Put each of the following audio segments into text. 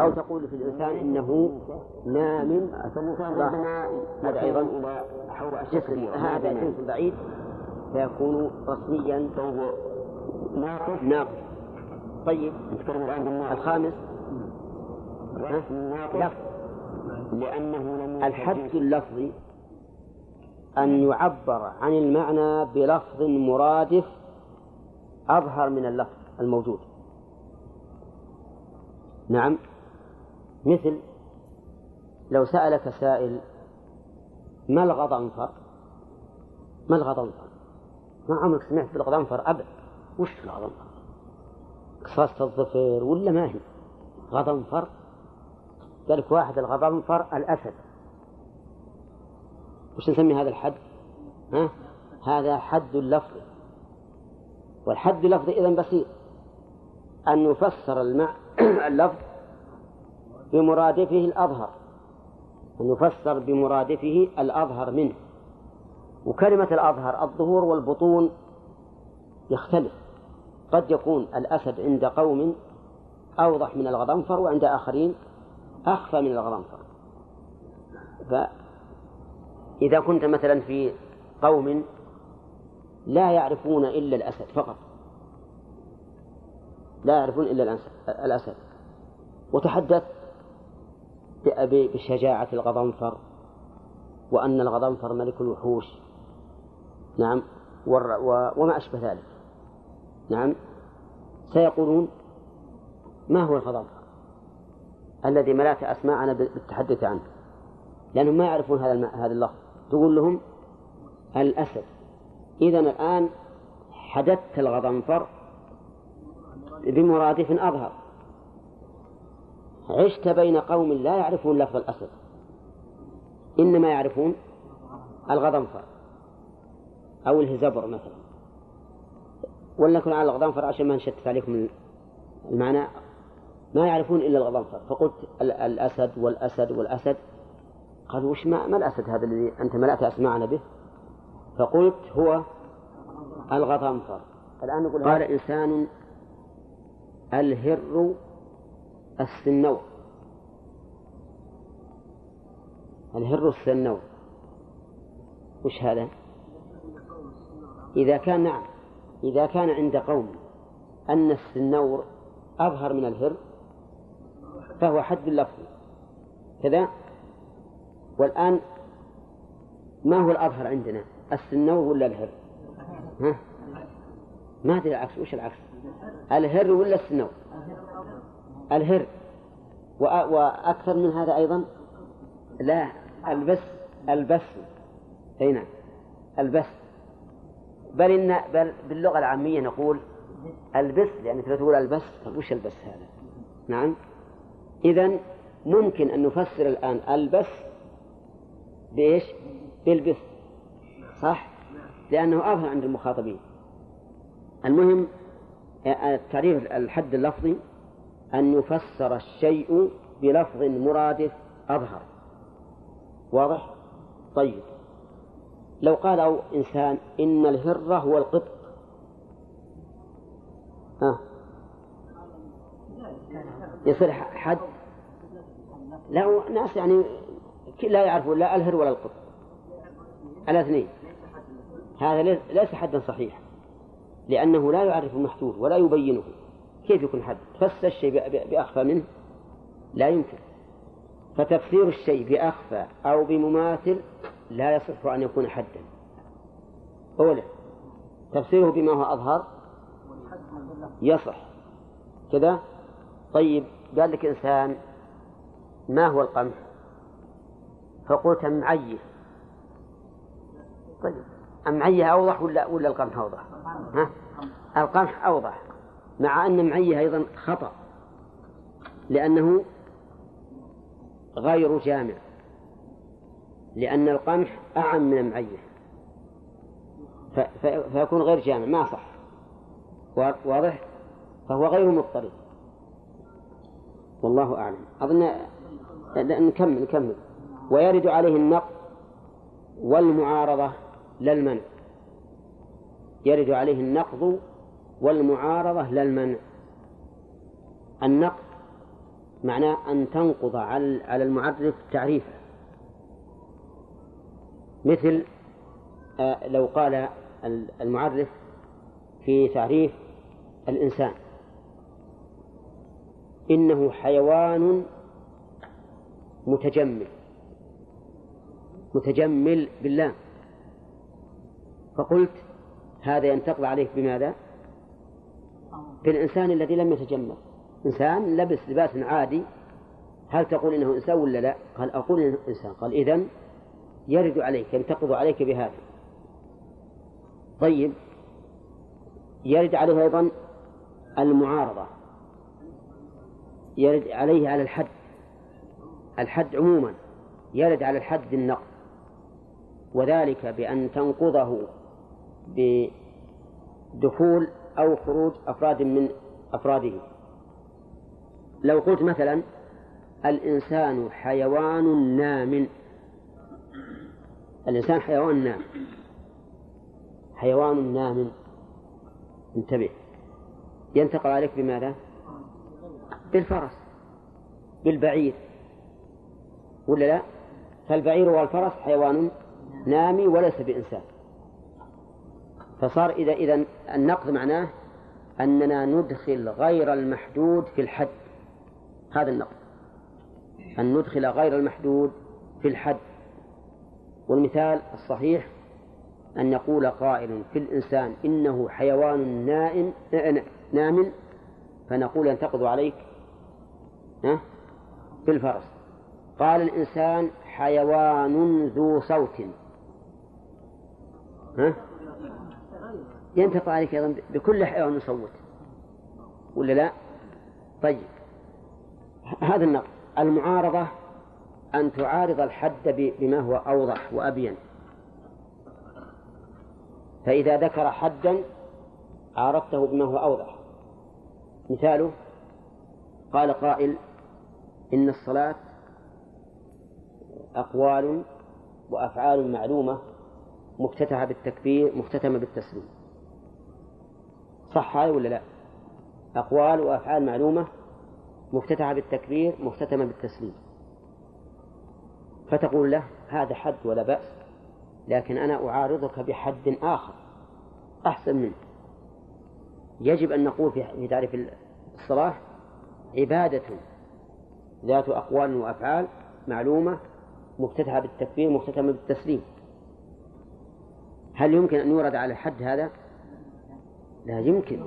أو تقول في الإنسان إنه نام هذا أيضا جسم هذا جنس بعيد فيكون رسميا. فهو ناقص. ناقص. طيب. الخامس. لفظ لأنه الحد اللفظي أن يعبر عن المعنى بلفظ مرادف أظهر من اللفظ الموجود. نعم. مثل لو سألك سائل ما الغضنفر ما الغضنفر ما عمرك سمعت بالغضنفر أبد؟ وش الغضنفر قصاصة الظفر ولا ما هي؟ غضنفر قال لك واحد الغضنفر الأسد. وش نسمي هذا الحد؟ ها؟ هذا حد اللفظ. والحد اللفظي إذا بسيط. أن يفسر. اللفظ بمرادفه الأظهر أن يفسر بمرادفه الأظهر منه. وكلمة الأظهر الظهور والبطون يختلف. قد يكون الأسد عند قوم أوضح من الغضنفر وعند آخرين أخفى من الغضنفر. فإذا كنت مثلا في قوم لا يعرفون إلا الأسد فقط. لا يعرفون إلا الأسد. وتحدث بشجاعة الغضنفر وأن الغضنفر ملك الوحوش. نعم وما أشبه ذلك. نعم سيقولون ما هو الغضنفر؟ الذي ملأت أسماعنا بالتحدث عنه. لأنهم ما يعرفون هذا هذا اللفظ. تقول لهم الأسد. إذا الآن حدثت الغضنفر بمرادف أظهر. عشت بين قوم لا يعرفون لفظ الأسد إنما يعرفون الغضنفر أو الهزبر مثلا. ولنكن على الغضنفر عشان ما نشتت عليكم المعنى. ما يعرفون إلا الغضنفر. فقلت الأسد والأسد والأسد. قالوا وش ما, ما الأسد هذا الذي أنت ملأت أسماعنا به؟ فقلت هو الغضنفر. الآن نقول قال إنسان الهر السنور الهر السنور وش هذا؟ إذا كان نعم إذا كان عند قوم أن السنور أظهر من الهر فهو حد اللفظ. كذا؟ والآن ما هو الأظهر عندنا؟ السنور ولا الهر؟ ها؟ ما أدري العكس وش العكس؟ الهر ولا السنور الهر. وأكثر من هذا أيضا؟ لا البس البس. أي نعم البس. بل إن بل باللغة العامية نقول البس يعني تبغى تقول البس. وش البس هذا؟ نعم. إذا ممكن أن نفسر الآن البس بإيش؟ بالبس. صح؟ لأنه أظهر عند المخاطبين. المهم التعريف الحد اللفظي. أن يفسر الشيء بلفظ مرادف أظهر. واضح؟ طيب. لو قال أو إنسان إن الهرة هو القط ها؟ يصير حد؟ لا ناس يعني لا يعرفون لا الهر ولا القط الاثنين. هذا ليس حدا صحيحا لأنه لا يعرف المحدود ولا يبينه. كيف يكون حد؟ فسر الشيء بأخفى منه؟ لا يمكن. فتفسير الشيء بأخفى أو بمماثل لا يصح أن يكون حدا. أولا تفسيره بما هو أظهر يصح. كذا؟ طيب قال لك إنسان ما هو القمح؟ فقلت معيه طيب أمعيه أوضح ولا ولا القمح أوضح؟ ها؟ القمح أوضح. مع أن معيه أيضا خطأ لأنه غير جامع لأن القمح أعم من المعيه فيكون غير جامع ما صح. واضح؟ فهو غير مضطرد والله أعلم. أظن نكمل نكمل ويرد عليه النقد والمعارضة لا المنع. يرد عليه النقض والمعارضة لا المنع. النقض معناه أن تنقض على المعرف تعريفه. مثل آه، لو قال المعرف في تعريف الإنسان. إنه حيوان متجمل. متجمل بالله. فقلت هذا ينتقض عليك بماذا؟ بالإنسان الذي لم يتجمل إنسان لبس لباس عادي. هل تقول إنه إنسان ولا لا؟ قال أقول إنه إنسان. قال إذن يرد عليك ينتقض عليك بهذا. طيب. يرد عليه أيضا المعارضة. يرد عليه على الحد. الحد عموما. يرد على الحد النقض وذلك بأن تنقضه بدخول أو خروج أفراد من أفراده. لو قلت مثلا الإنسان حيوان نام. الإنسان حيوان نام. حيوان نام. انتبه. ينتقل عليك بماذا؟ بالفرس. بالبعير. ولا لا؟ فالبعير والفرس حيوان نامي وليس بإنسان. فصار إذا إذا النقد معناه أننا ندخل غير المحدود في الحد. هذا النقد. أن ندخل غير المحدود في الحد. والمثال الصحيح أن يقول قائل في الإنسان إنه حيوان نائم نام فنقول ينتقض عليك. بالفرس قال الإنسان حيوان ذو صوت. ها؟ ينتقض عليك أيضا بكل حيوان يصوت ولا لا؟ طيب. هذا النقد المعارضة أن تعارض الحد بما هو أوضح وأبين. فإذا ذكر حدا عارضته بما هو أوضح. مثاله قال قائل إن الصلاة أقوال وأفعال معلومة مفتتحة بالتكبير مختتمة بالتسليم. صح هذا ولا لا؟ أقوال وأفعال معلومة مفتتحة بالتكبير مختتمة بالتسليم فتقول له هذا حد ولا بأس لكن أنا أعارضك بحد آخر أحسن منه يجب أن نقول في تعريف الصلاة عبادة ذات أقوال وأفعال معلومة مفتتحة بالتكبير مختتمة بالتسليم هل يمكن أن يورد على الحد هذا؟ لا يمكن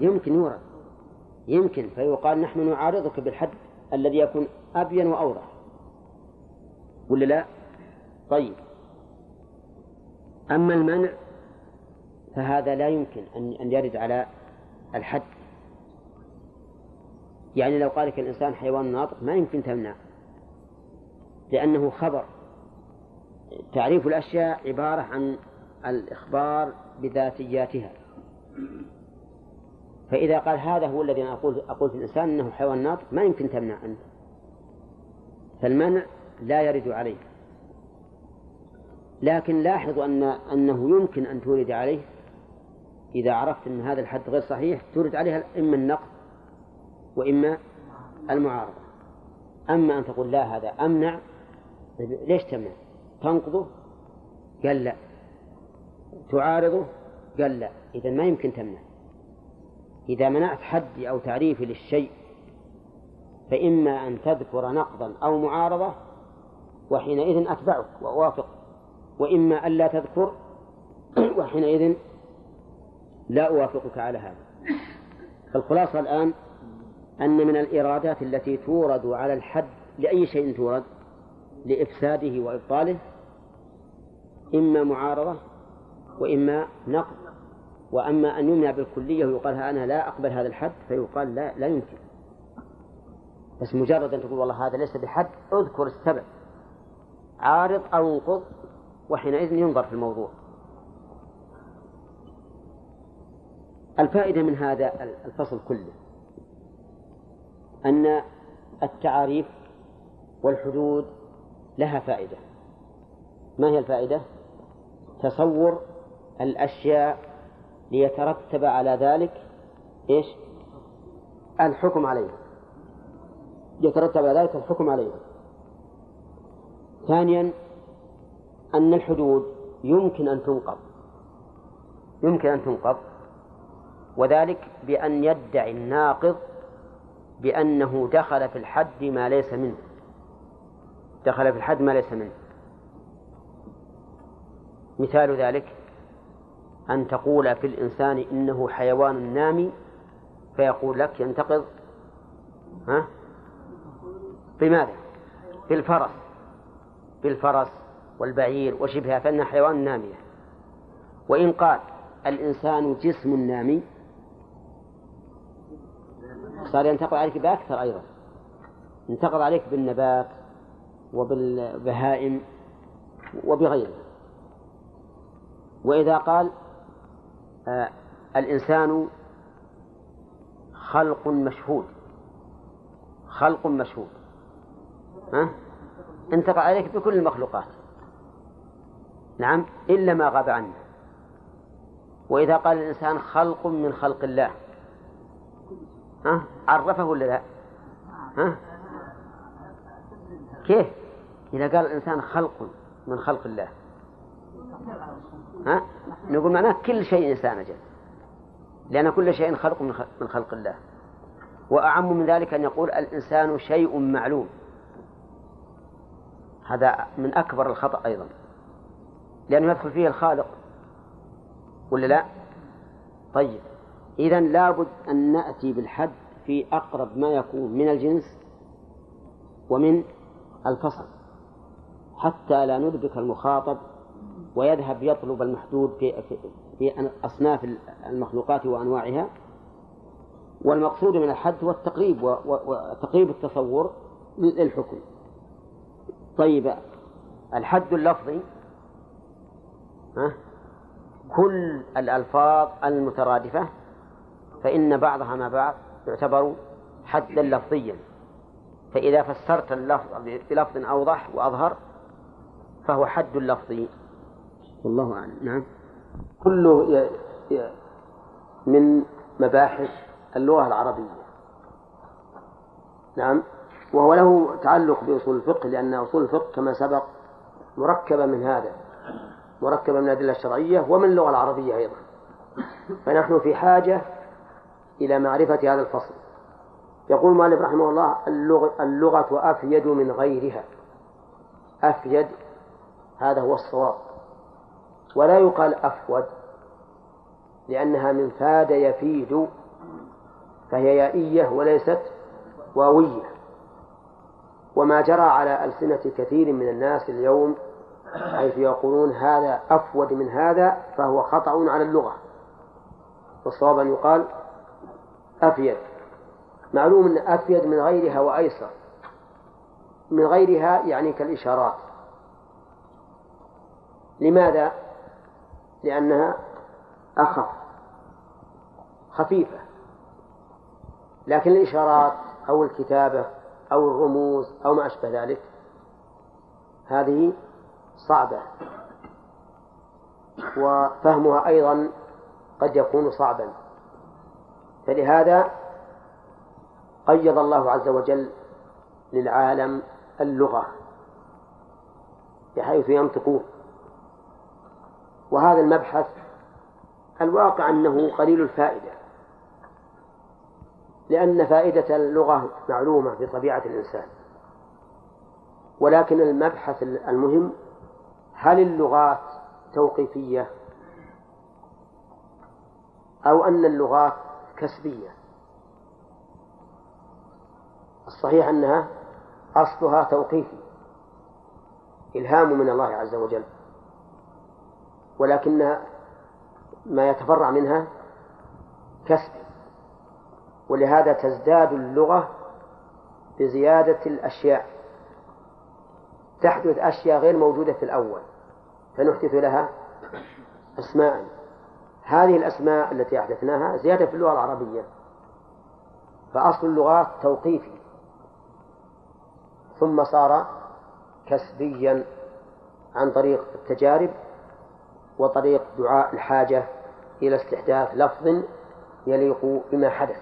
يمكن يورد يمكن فيقال نحن نعارضك بالحد الذي يكون أبين وأوضح. ولا لا؟ طيب. أما المنع فهذا لا يمكن أن أن يرد على الحد. يعني لو قال لك الإنسان حيوان ناطق ما يمكن تمنع. لأنه خبر. تعريف الأشياء عبارة عن الإخبار بذاتياتها. فإذا قال هذا هو الذي أنا أقول أقول في الإنسان أنه حيوان ناطق ما يمكن تمنع أنت فالمنع لا يرد عليه لكن لاحظوا أن أنه يمكن أن تورد عليه إذا عرفت أن هذا الحد غير صحيح تورد عليه إما النقد وإما المعارضة أما أن تقول لا هذا أمنع طيب ليش تمنع؟ تنقضه؟ قال لا تعارضه؟ قال لا إذا ما يمكن تمنع. إذا منعت حدي أو تعريفي للشيء فإما أن تذكر نقضا أو معارضة وحينئذ أتبعك وأوافق. وإما أن لا تذكر وحينئذ لا أوافقك على هذا. فالخلاصة الآن أن من الإرادات التي تورد على الحد لأي شيء تورد لإفساده وإبطاله إما معارضة وإما نقض. وأما أن يمنع بالكلية ويقال أنا لا أقبل هذا الحد فيقال لا لا يمكن. بس مجرد أن تقول والله هذا ليس بحد اذكر السبب. عارض أو انقض وحينئذ ينظر في الموضوع. الفائدة من هذا الفصل كله أن التعاريف والحدود لها فائدة. ما هي الفائدة؟ تصور الأشياء ليترتب على ذلك إيش؟ الحكم عليها يترتب على ذلك الحكم عليه. ثانيا أن الحدود يمكن أن تنقض. يمكن أن تنقض. وذلك بأن يدعي الناقض بأنه دخل في الحد ما ليس منه. دخل في الحد ما ليس منه. مثال ذلك أن تقول في الإنسان إنه حيوان نامي فيقول لك ينتقض. ها؟ بماذا؟ بالفرس بالفرس والبعير وشبهها فإنها حيوان نامية. وإن قال الإنسان جسم نامي صار ينتقد عليك بأكثر أيضا. ينتقد عليك بالنبات وبالبهائم وبغيره. وإذا قال آه الإنسان خلق مشهود خلق مشهود ها؟ انتقى عليك بكل المخلوقات نعم إلا ما غاب عنه وإذا قال الإنسان خلق من خلق الله ها؟ عرفه ولا لا؟ ها؟ كيف؟ إذا قال الإنسان خلق من خلق الله ها؟ نقول معناه كل شيء إنسان أجل. لأن كل شيء خلق من خلق الله. وأعم من ذلك أن يقول الإنسان شيء معلوم. هذا من أكبر الخطأ أيضا. لأنه يدخل فيه الخالق. ولا لا؟ طيب. إذا لابد أن نأتي بالحد في أقرب ما يكون من الجنس ومن الفصل. حتى لا ندرك المخاطب ويذهب يطلب المحدود في في أصناف المخلوقات وأنواعها. والمقصود من الحد هو التقريب وتقريب التصور للحكم. طيب الحد اللفظي ها كل الألفاظ المترادفة فإن بعضها مع بعض يعتبر حدا لفظيا. فإذا فسرت اللفظ بلفظ أوضح وأظهر فهو حد لفظي. والله أعلم. نعم. كله من مباحث اللغة العربية. نعم. وهو له تعلق بأصول الفقه لأن أصول الفقه كما سبق مركبة من هذا مركبة من الأدلة الشرعية ومن اللغة العربية أيضا. فنحن في حاجة إلى معرفة هذا الفصل. يقول مالك رحمه الله اللغة, اللغة أفيد من غيرها. أفيد. هذا هو الصواب. ولا يقال أفود لأنها من فاد يفيد فهي يائية وليست واوية. وما جرى على ألسنة كثير من الناس اليوم حيث يقولون هذا أفود من هذا فهو خطأ على اللغة. والصواب أن يقال أفيد. معلوم أن أفيد من غيرها وأيسر. من غيرها يعني كالإشارات. لماذا؟ لأنها أخف خفيفة. لكن الإشارات أو الكتابة أو الرموز أو ما أشبه ذلك هذه صعبة. وفهمها أيضا قد يكون صعبا. فلهذا قيض الله عز وجل للعالم اللغة بحيث ينطقون وهذا المبحث الواقع أنه قليل الفائدة لأن فائدة اللغة معلومة بطبيعة الإنسان. ولكن المبحث المهم هل اللغات توقيفية أو أن اللغات كسبية؟ الصحيح أنها أصلها توقيفي إلهام من الله عز وجل. ولكن ما يتفرع منها كسب. ولهذا تزداد اللغة بزيادة الأشياء. تحدث أشياء غير موجودة في الأول فنحدث لها أسماء. هذه الأسماء التي أحدثناها زيادة في اللغة العربية فأصل اللغات توقيفي. ثم صار كسبيا عن طريق التجارب وطريق دعاء الحاجة إلى استحداث لفظ يليق بما حدث.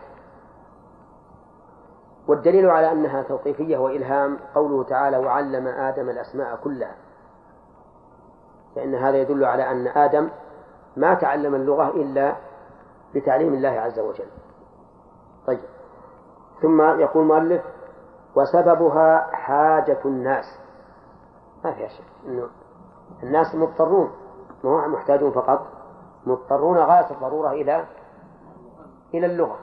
والدليل على أنها توقيفية وإلهام قوله تعالى وعلم آدم الأسماء كلها فإن هذا يدل على أن آدم ما تعلم اللغة إلا بتعليم الله عز وجل. طيب. ثم يقول المؤلف وسببها حاجة الناس ما فيها شك إنه الناس مضطرون. ما محتاجون فقط مضطرون غاية الضرورة إلى إلى اللغة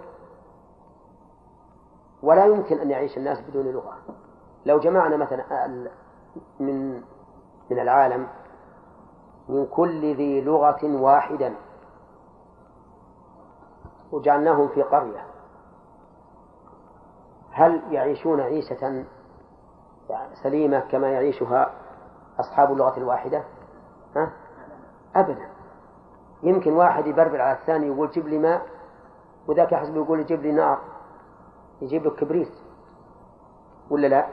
ولا يمكن أن يعيش الناس بدون لغة لو جمعنا مثلا من من العالم من كل ذي لغة واحدا وجعلناهم في قرية هل يعيشون عيشة سليمة كما يعيشها أصحاب اللغة الواحدة؟ ها؟ أبدا. يمكن واحد يبربر على الثاني يقول جيب لي ماء وذاك يحسب يقول يجيب لي نار. يجيب له كبريت. ولا لا؟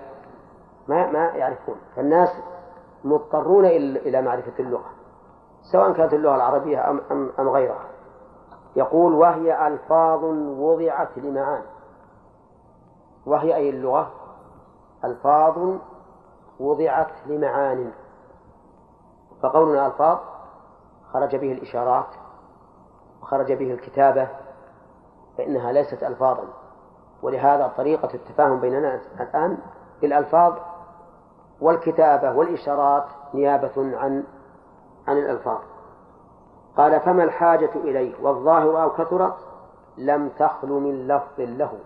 ما ما يعرفون. فالناس مضطرون إلى معرفة اللغة. سواء كانت اللغة العربية أم, أم, أم غيرها. يقول وهي ألفاظ وضعت لمعاني. وهي أي اللغة؟ ألفاظ وضعت لمعان فقولنا ألفاظ خرج به الإشارات وخرج به الكتابة فإنها ليست ألفاظا. ولهذا طريقة التفاهم بيننا الآن بالألفاظ والكتابة والإشارات نيابة عن عن الألفاظ. قال فما الحاجة إليه؟ والظاهر أو كثرت لم تخل من لفظ له.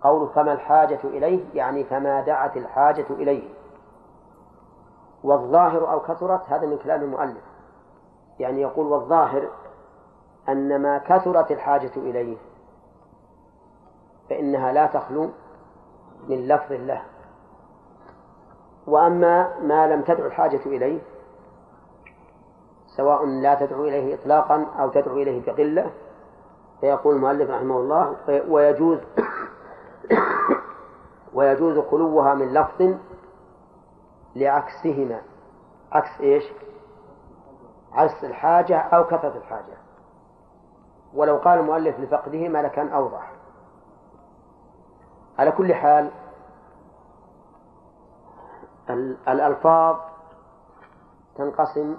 قول فما الحاجة إليه؟ يعني فما دعت الحاجة إليه؟ والظاهر أو كثرت هذا من كلام المؤلف. يعني يقول والظاهر أن ما كثرت الحاجة إليه فإنها لا تخلو من لفظ له وأما ما لم تدع الحاجة إليه سواء لا تدعو إليه إطلاقا أو تدعو إليه بقلة فيقول المؤلف رحمه الله ويجوز ويجوز خلوها من لفظ لعكسهما. عكس إيش؟ عكس الحاجة أو كثرة الحاجة. ولو قال المؤلف لفقدهما لكان أوضح. على كل حال الألفاظ تنقسم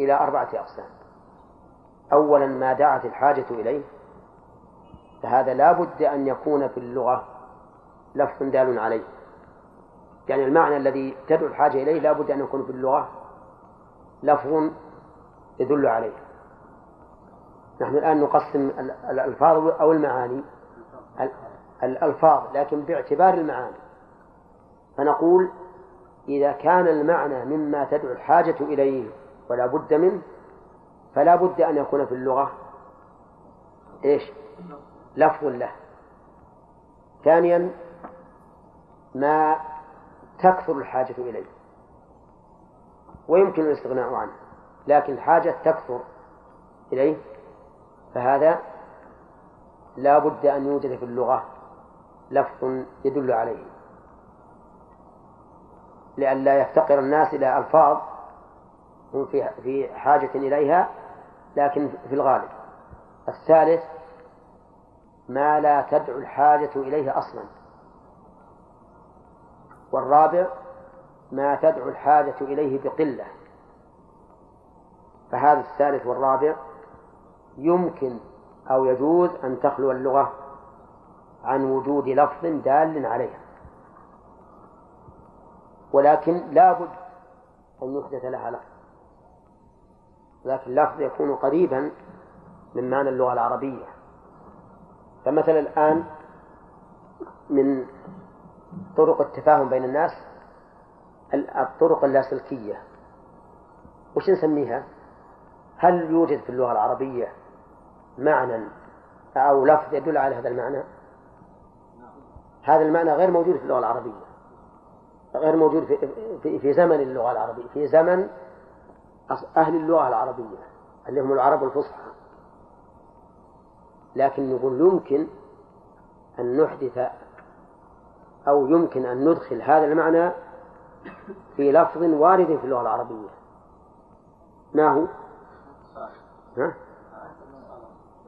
إلى أربعة أقسام. أولا ما دعت الحاجة إليه فهذا لا بد أن يكون في اللغة لفظ دال عليه. يعني المعنى الذي تدعو الحاجة إليه لا بد أن يكون في اللغة لفظ يدل عليه. نحن الآن نقسم الألفاظ أو المعاني. الألفاظ لكن باعتبار المعاني. فنقول إذا كان المعنى مما تدعو الحاجة إليه ولا بد منه فلا بد أن يكون في اللغة إيش؟ لفظ له. ثانيا ما تكثر الحاجة إليه. ويمكن الاستغناء عنه لكن الحاجة تكثر إليه. فهذا لا بد أن يوجد في اللغة لفظ يدل عليه. لئلا يفتقر الناس إلى ألفاظ هم في حاجة إليها لكن في الغالب. الثالث ما لا تدعو الحاجة إليه أصلا. والرابع ما تدعو الحاجة إليه بقلة. فهذا الثالث والرابع يمكن أو يجوز أن تخلو اللغة عن وجود لفظ دال عليها. ولكن لا بد أن يحدث لها لفظ. لكن اللفظ يكون قريبا من معنى اللغة العربية. فمثلا الآن من طرق التفاهم بين الناس الطرق اللاسلكية وش نسميها؟ هل يوجد في اللغة العربية معنى أو لفظ يدل على هذا المعنى؟ هذا المعنى غير موجود في اللغة العربية غير موجود في, في, في زمن اللغة العربية في زمن أهل اللغة العربية اللي هم العرب الفصحى لكن نقول يمكن أن نحدث أو يمكن أن ندخل هذا المعنى في لفظ وارد في اللغة العربية. ما هو؟ ها؟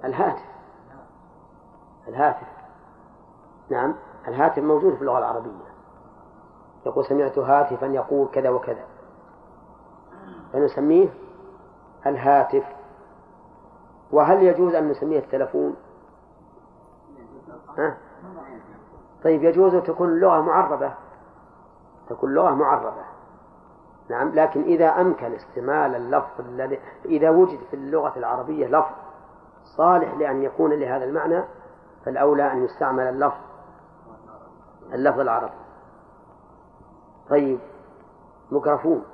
الهاتف. الهاتف. نعم الهاتف موجود في اللغة العربية. يقول سمعت هاتفا يقول كذا وكذا. فنسميه الهاتف. وهل يجوز أن نسميه التلفون؟ ها؟ طيب يجوز تكون اللغة معربة؟ تكون لغة معربة. نعم لكن إذا أمكن استعمال اللفظ الذي إذا وجد في اللغة العربية لفظ صالح لأن يكون لهذا المعنى فالأولى أن يستعمل اللفظ اللفظ العربي. طيب ميكروفون.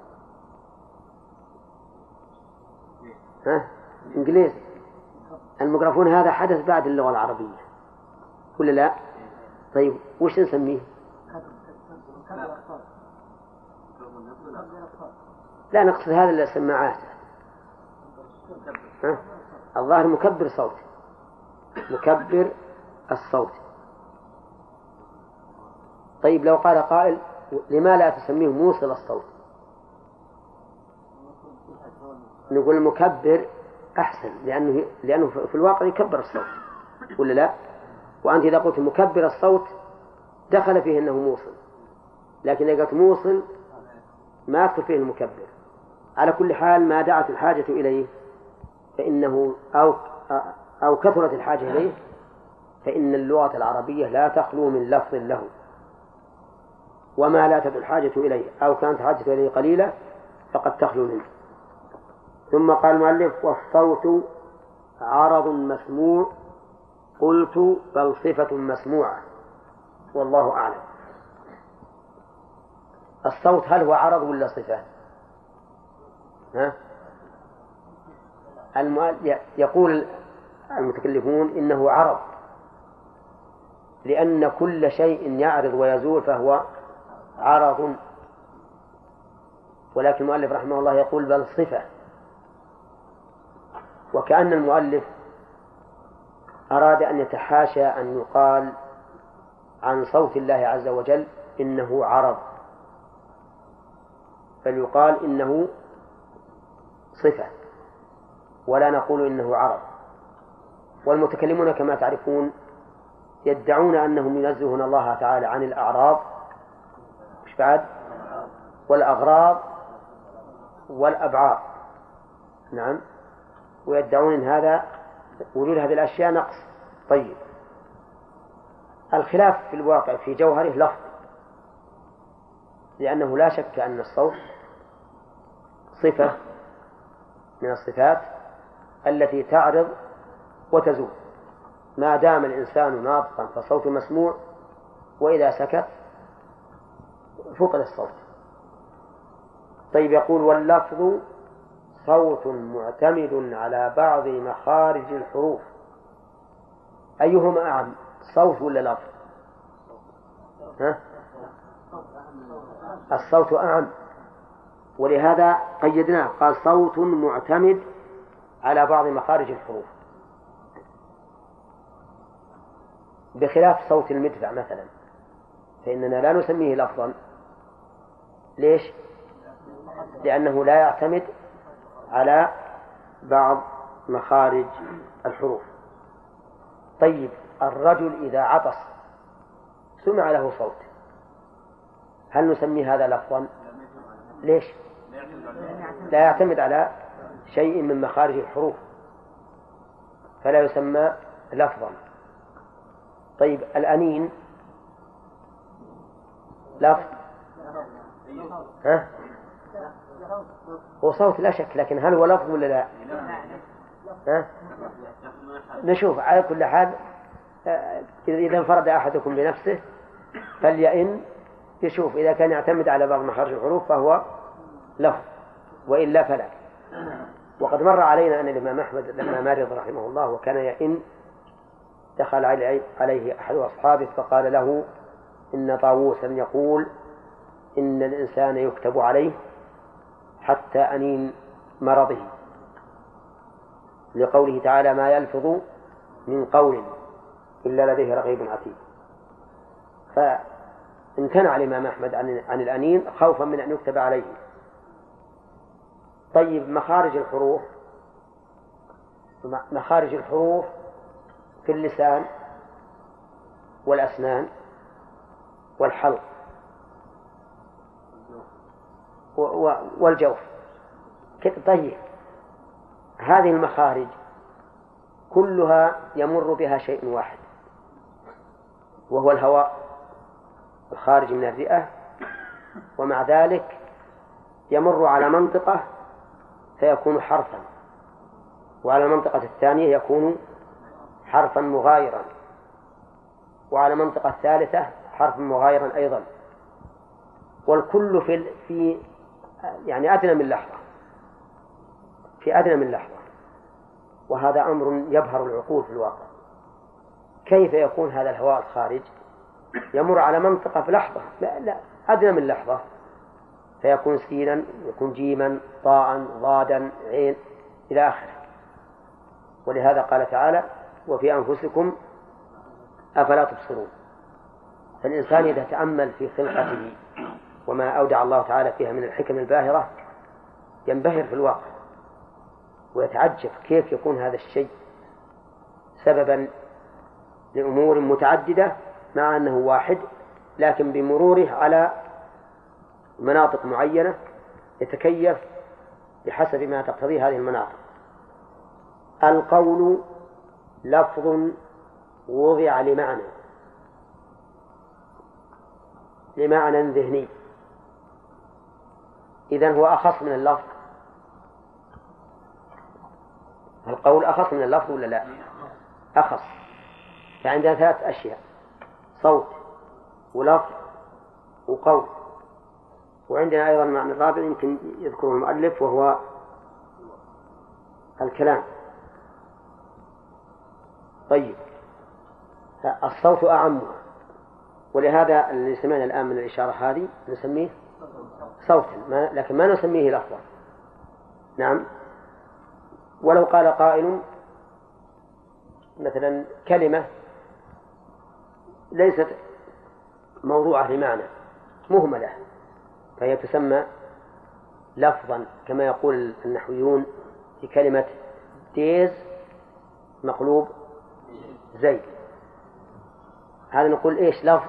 ها؟ إنجليزي. الميكروفون هذا حدث بعد اللغة العربية ولا لا؟ طيب وش نسميه؟ لا نقصد هذا السماعات ها؟ الظاهر مكبر صوت مكبر الصوت طيب لو قال قائل لما لا تسميه موصل الصوت نقول المكبر أحسن لأنه لأنه في الواقع يكبر الصوت ولا لا؟ وأنت إذا قلت مكبر الصوت دخل فيه أنه موصل. لكن إذا قلت موصل ما يدخل فيه المكبر. على كل حال ما دعت الحاجة إليه فإنه أو أو كثرت الحاجة إليه فإن اللغة العربية لا تخلو من لفظ له. وما لا تدعو الحاجة إليه. أو كانت حاجة إليه قليلة فقد تخلو منه. ثم قال المؤلف والصوت عرض مسموع قلت بل صفة مسموعة والله أعلم الصوت هل هو عرض ولا صفة؟ ها؟ يقول المتكلفون إنه عرض لأن كل شيء يعرض ويزول فهو عرض ولكن المؤلف رحمه الله يقول بل صفة وكأن المؤلف أراد أن يتحاشى أن يقال عن صوت الله عز وجل إنه عرض بل يقال إنه صفة ولا نقول إنه عرض. والمتكلمون كما تعرفون يدعون أنهم ينزهون الله تعالى عن الأعراض مش بعد؟ والأغراض والأبعاد. نعم. ويدعون أن هذا وجود هذه الأشياء نقص. طيب. الخلاف في الواقع في جوهره لفظ. لأنه لا شك أن الصوت صفة من الصفات التي تعرض وتزول. ما دام الإنسان ناطقا فصوته مسموع وإذا سكت فقد الصوت. طيب يقول واللفظ صوت معتمد على بعض مخارج الحروف. أيهما أعم؟ صوت ولا لفظ ها؟ الصوت أعم. ولهذا قيدناه قال صوت معتمد على بعض مخارج الحروف. بخلاف صوت المدفع مثلا فإننا لا نسميه لفظا. ليش؟ لأنه لا يعتمد على بعض مخارج الحروف. طيب الرجل إذا عطس سمع له صوت. هل نسمي هذا لفظا؟ ليش؟ لا يعتمد على شيء من مخارج الحروف فلا يسمى لفظا. طيب الأنين لفظ؟ ها؟ هو صوت لا شك لكن هل هو لفظ ولا لا ها؟ نشوف على كل حال آه، إذا انفرد أحدكم بنفسه فليئن يشوف إذا كان يعتمد على بعض مخارج الحروف فهو لفظ وإلا فلا وقد مر علينا أن الإمام أحمد لما مرض رحمه الله وكان يئن دخل عليه أحد أصحابه فقال له إن طاووسا يقول إن الإنسان يكتب عليه حتى أنين مرضه. لقوله تعالى ما يلفظ من قول إلا لديه رغيب عتيد. فامتنع الإمام أحمد عن, عن الأنين خوفا من أن يكتب عليه. طيب مخارج الحروف مخارج الحروف في اللسان والأسنان والحلق. والجوف. طيب. هذه المخارج كلها يمر بها شيء واحد وهو الهواء. الخارج من الرئة ومع ذلك يمر على منطقة فيكون حرفا وعلى المنطقة الثانية يكون حرفا مغايرا وعلى المنطقة الثالثة حرفا مغايرا أيضا. والكل في في يعني أدنى من لحظة. في أدنى من لحظة. وهذا أمر يبهر العقول في الواقع. كيف يكون هذا الهواء الخارج؟ يمر على منطقة في لحظة. لا لا أدنى من لحظة. فيكون سينا يكون جيما طاء ضادا عين إلى آخره. ولهذا قال تعالى وفي أنفسكم أفلا تبصرون. فالإنسان إذا تأمل في خلقته وما أودع الله تعالى فيها من الحكم الباهرة ينبهر في الواقع ويتعجب كيف يكون هذا الشيء سببا لأمور متعددة مع أنه واحد لكن بمروره على مناطق معينة يتكيف بحسب ما تقتضيه هذه المناطق. القول لفظ وضع لمعنى لمعنى ذهني. إذن هو أخص من اللفظ. القول أخص من اللفظ ولا لا؟ أخص. فعندنا ثلاث أشياء. صوت ولفظ وقول. وعندنا أيضا معنى رابع يمكن يذكره المؤلف وهو الكلام. طيب. الصوت أعمها. ولهذا اللي سمعنا الآن من الإشارة هذه نسميه صوتا ما لكن ما نسميه لفظا نعم. ولو قال قائل مثلا كلمة ليست موضوعة لمعنى مهملة فهي تسمى لفظا كما يقول النحويون في كلمة ديز مقلوب زيد. هذا نقول إيش؟ لفظ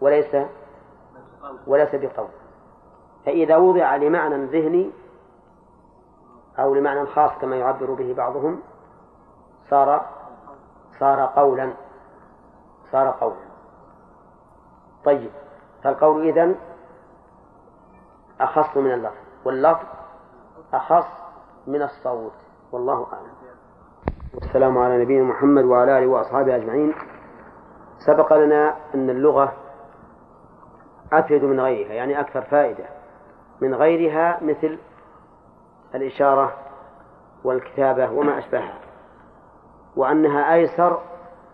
وليس وليس بقول. فإذا وضع لمعنى ذهني أو لمعنى خاص كما يعبر به بعضهم صار صار قولا صار قولا. طيب فالقول إذن أخص من اللفظ واللفظ أخص من الصوت والله أعلم. والسلام على نبينا محمد وعلى آله وأصحابه أجمعين. سبق لنا أن اللغة أفيد من غيرها يعني أكثر فائدة. من غيرها مثل الإشارة والكتابة وما أشبهها وأنها أيسر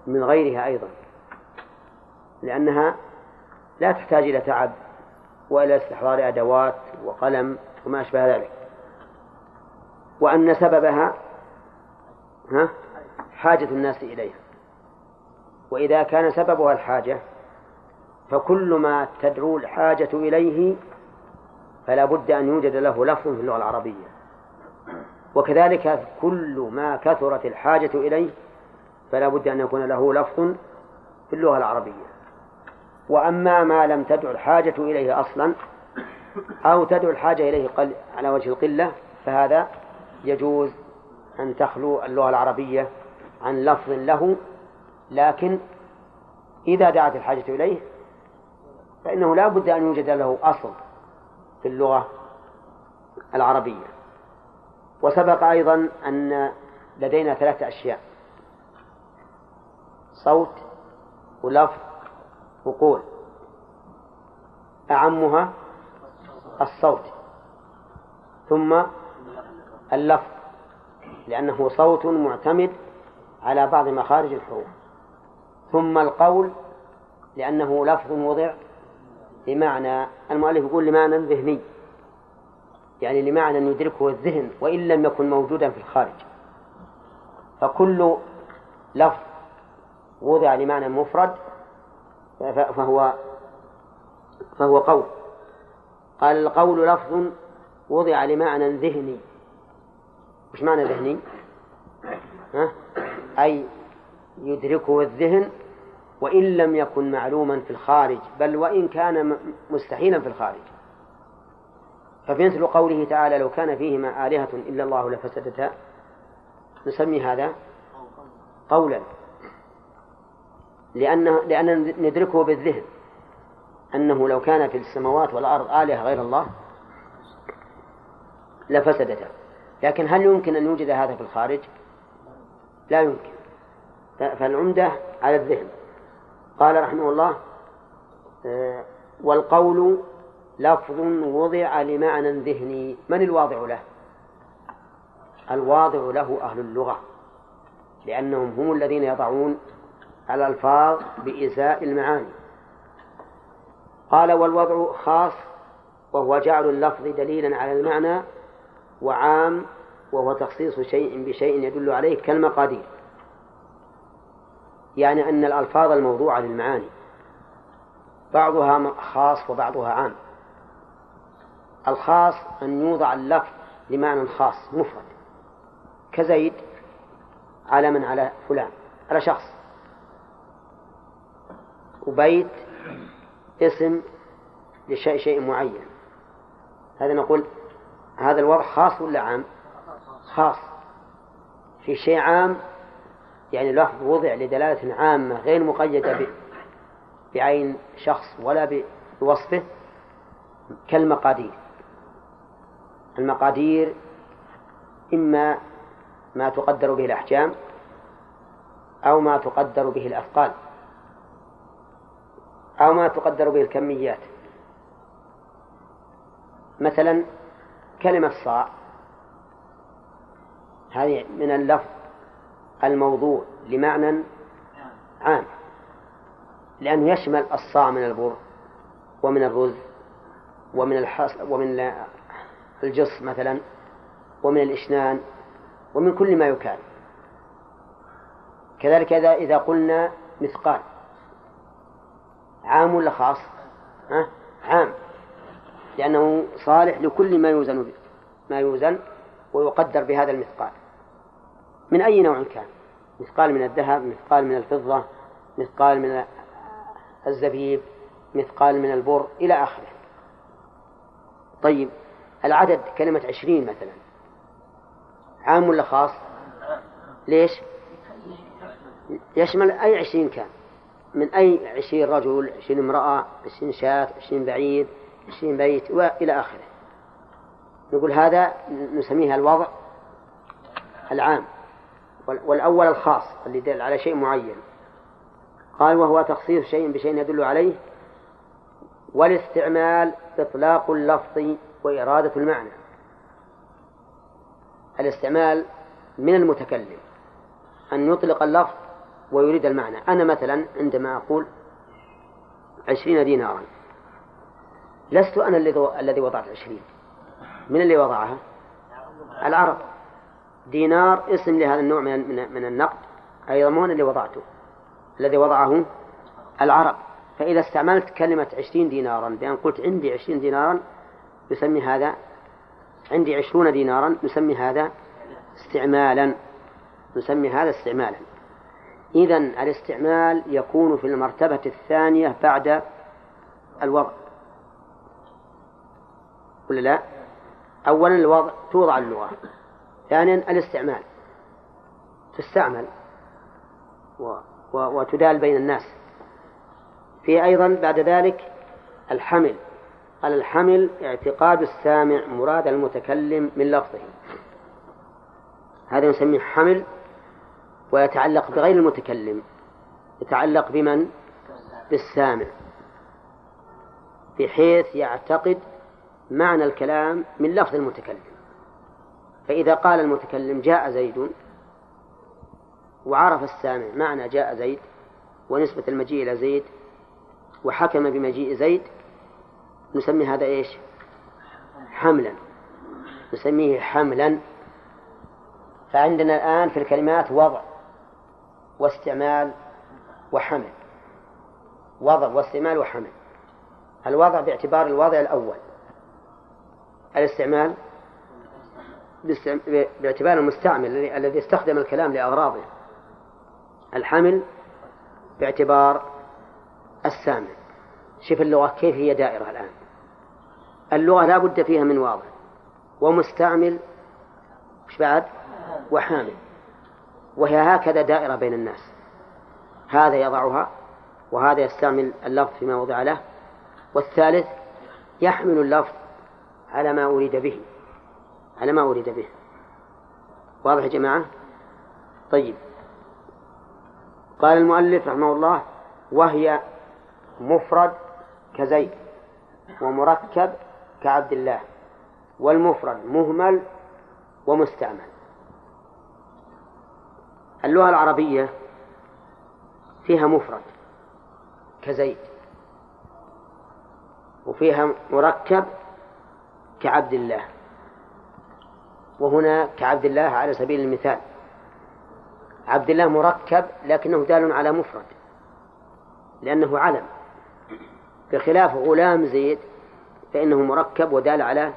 من غيرها أيضا لأنها لا تحتاج إلى تعب وإلى استحضار أدوات وقلم وما أشبه ذلك. وأن سببها ها حاجة الناس إليها. وإذا كان سببها الحاجة فكل ما تدعو الحاجة إليه فلا بد أن يوجد له لفظ في اللغة العربية. وكذلك كل ما كثرت الحاجة إليه فلا بد أن يكون له لفظ في اللغة العربية. وأما ما لم تدع الحاجة إليه أصلا أو تدعو الحاجة إليه قل على وجه القلة فهذا يجوز أن تخلو اللغة العربية عن لفظ له لكن إذا دعت الحاجة إليه فإنه لا بد أن يوجد له أصل. في اللغة العربية. وسبق أيضا أن لدينا ثلاثة أشياء صوت ولفظ وقول. أعمها الصوت ثم اللفظ لأنه صوت معتمد على بعض مخارج الحروف. ثم القول لأنه لفظ وضع لمعنى المؤلف يقول لمعنى ذهني يعني لمعنى يدركه الذهن وإن لم يكن موجودا في الخارج فكل لفظ وضع لمعنى مفرد فهو فهو قول قال القول لفظ وضع لمعنى ذهني وش معنى ذهني؟ ها؟ أي يدركه الذهن وإن لم يكن معلوما في الخارج بل وإن كان مستحيلا في الخارج. فمثل قوله تعالى لو كان فيهما آلهة إلا الله لفسدتا نسمي هذا قولا. لأنه لأن ندركه بالذهن. أنه لو كان في السماوات والأرض آلهة غير الله لفسدتا. لكن هل يمكن أن يوجد هذا في الخارج؟ لا يمكن. فالعمدة على الذهن. قال رحمه الله آه، والقول لفظ وضع لمعنى ذهني من الواضع له؟ الواضع له أهل اللغة لأنهم هم الذين يضعون الألفاظ بإزاء المعاني. قال والوضع خاص وهو جعل اللفظ دليلا على المعنى وعام وهو تخصيص شيء بشيء يدل عليه كالمقادير. يعني أن الألفاظ الموضوعة للمعاني بعضها خاص وبعضها عام. الخاص أن يوضع اللفظ لمعنى خاص مفرد. كزيد على من؟ على فلان. على شخص. وبيت اسم لشيء شيء معين. هذا نقول هذا الوضع خاص ولا عام؟ خاص. في شيء عام يعني لفظ وضع لدلالة عامة غير مقيدة بعين شخص ولا بوصفه كالمقادير. المقادير إما ما تقدر به الأحجام أو ما تقدر به الأثقال أو ما تقدر به الكميات. مثلا كلمة صاع هذه من اللفظ الموضوع لمعنى عام لأنه يشمل الصاع من البر ومن الرز ومن الحص ومن الجص مثلا ومن الإشنان ومن كل ما يكال كذلك إذا إذا قلنا مثقال عام ولا خاص؟ ها؟ عام لأنه صالح لكل ما يوزن ما يوزن ويقدر بهذا المثقال من أي نوع كان؟ مثقال من الذهب مثقال من الفضة مثقال من الزبيب مثقال من البر إلى آخره. طيب العدد كلمة عشرين مثلا. عام ولا خاص؟ ليش؟ يشمل أي عشرين كان؟ من أي عشرين رجل عشرين امرأة عشرين شاة عشرين بعيد عشرين بيت وإلى آخره. نقول هذا نسميها الوضع العام. والأول الخاص اللي يدل على شيء معين. قال وهو تخصيص شيء بشيء يدل عليه والاستعمال إطلاق اللفظ وإرادة المعنى. الاستعمال من المتكلم أن يطلق اللفظ ويريد المعنى. أنا مثلا عندما أقول عشرين دينارا لست أنا الذي وضعت عشرين. من اللي وضعها؟ العرب. دينار اسم لهذا النوع من من النقد أيضا مو اللي وضعته الذي وضعه العرب. فإذا استعملت كلمة عشرين دينارا بأن قلت عندي عشرين دينارا يسمي هذا عندي عشرون دينارا نسمي هذا استعمالا نسمي هذا استعمالا. إذا الاستعمال يكون في المرتبة الثانية بعد الوضع. ولا لا؟ أولا الوضع توضع اللغة. ثانيا الاستعمال. تستعمل و و وتدال بين الناس. في أيضا بعد ذلك الحمل. قال الحمل اعتقاد السامع مراد المتكلم من لفظه. هذا نسميه حمل ويتعلق بغير المتكلم. يتعلق بمن؟ بالسامع. بحيث يعتقد معنى الكلام من لفظ المتكلم. فإذا قال المتكلم جاء زيد وعرف السامع معنى جاء زيد ونسبة المجيء إلى زيد وحكم بمجيء زيد نسمي هذا إيش؟ حملا. نسميه حملا. فعندنا الآن في الكلمات وضع واستعمال وحمل. وضع واستعمال وحمل. الوضع باعتبار الوضع الأول. الاستعمال باعتبار المستعمل الذي استخدم الكلام لأغراضه. الحمل باعتبار السامع. شوف اللغة كيف هي دائرة الآن. اللغة لا بد فيها من واضح. ومستعمل مش بعد؟ وحامل. وهي هكذا دائرة بين الناس. هذا يضعها وهذا يستعمل اللفظ فيما وضع له. والثالث يحمل اللفظ على ما أريد به. على ما أريد به. واضح يا جماعة؟ طيب. قال المؤلف رحمه الله وهي مفرد كزيد ومركب كعبد الله والمفرد مهمل ومستعمل. اللغة العربية فيها مفرد كزيد وفيها مركب كعبد الله. وهنا كعبد الله على سبيل المثال. عبد الله مركب لكنه دال على مفرد لأنه علم. بخلاف غلام زيد فإنه مركب ودال على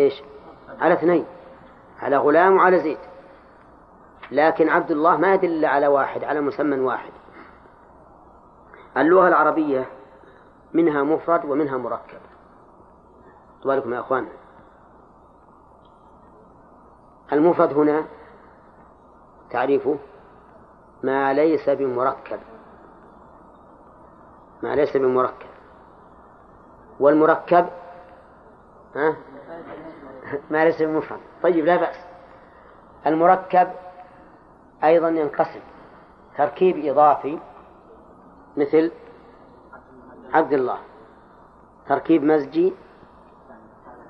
إيش؟ على اثنين على غلام وعلى زيد. لكن عبد الله ما يدل على واحد على مسمى واحد. اللغة العربية منها مفرد ومنها مركب. طوالكم يا أخوان. المفرد هنا تعريفه ما ليس بمركب. ما ليس بمركب. والمركب ها؟ ما ليس بمفرد. طيب لا بأس. المركب أيضا ينقسم. تركيب إضافي مثل عبد الله. تركيب مزجي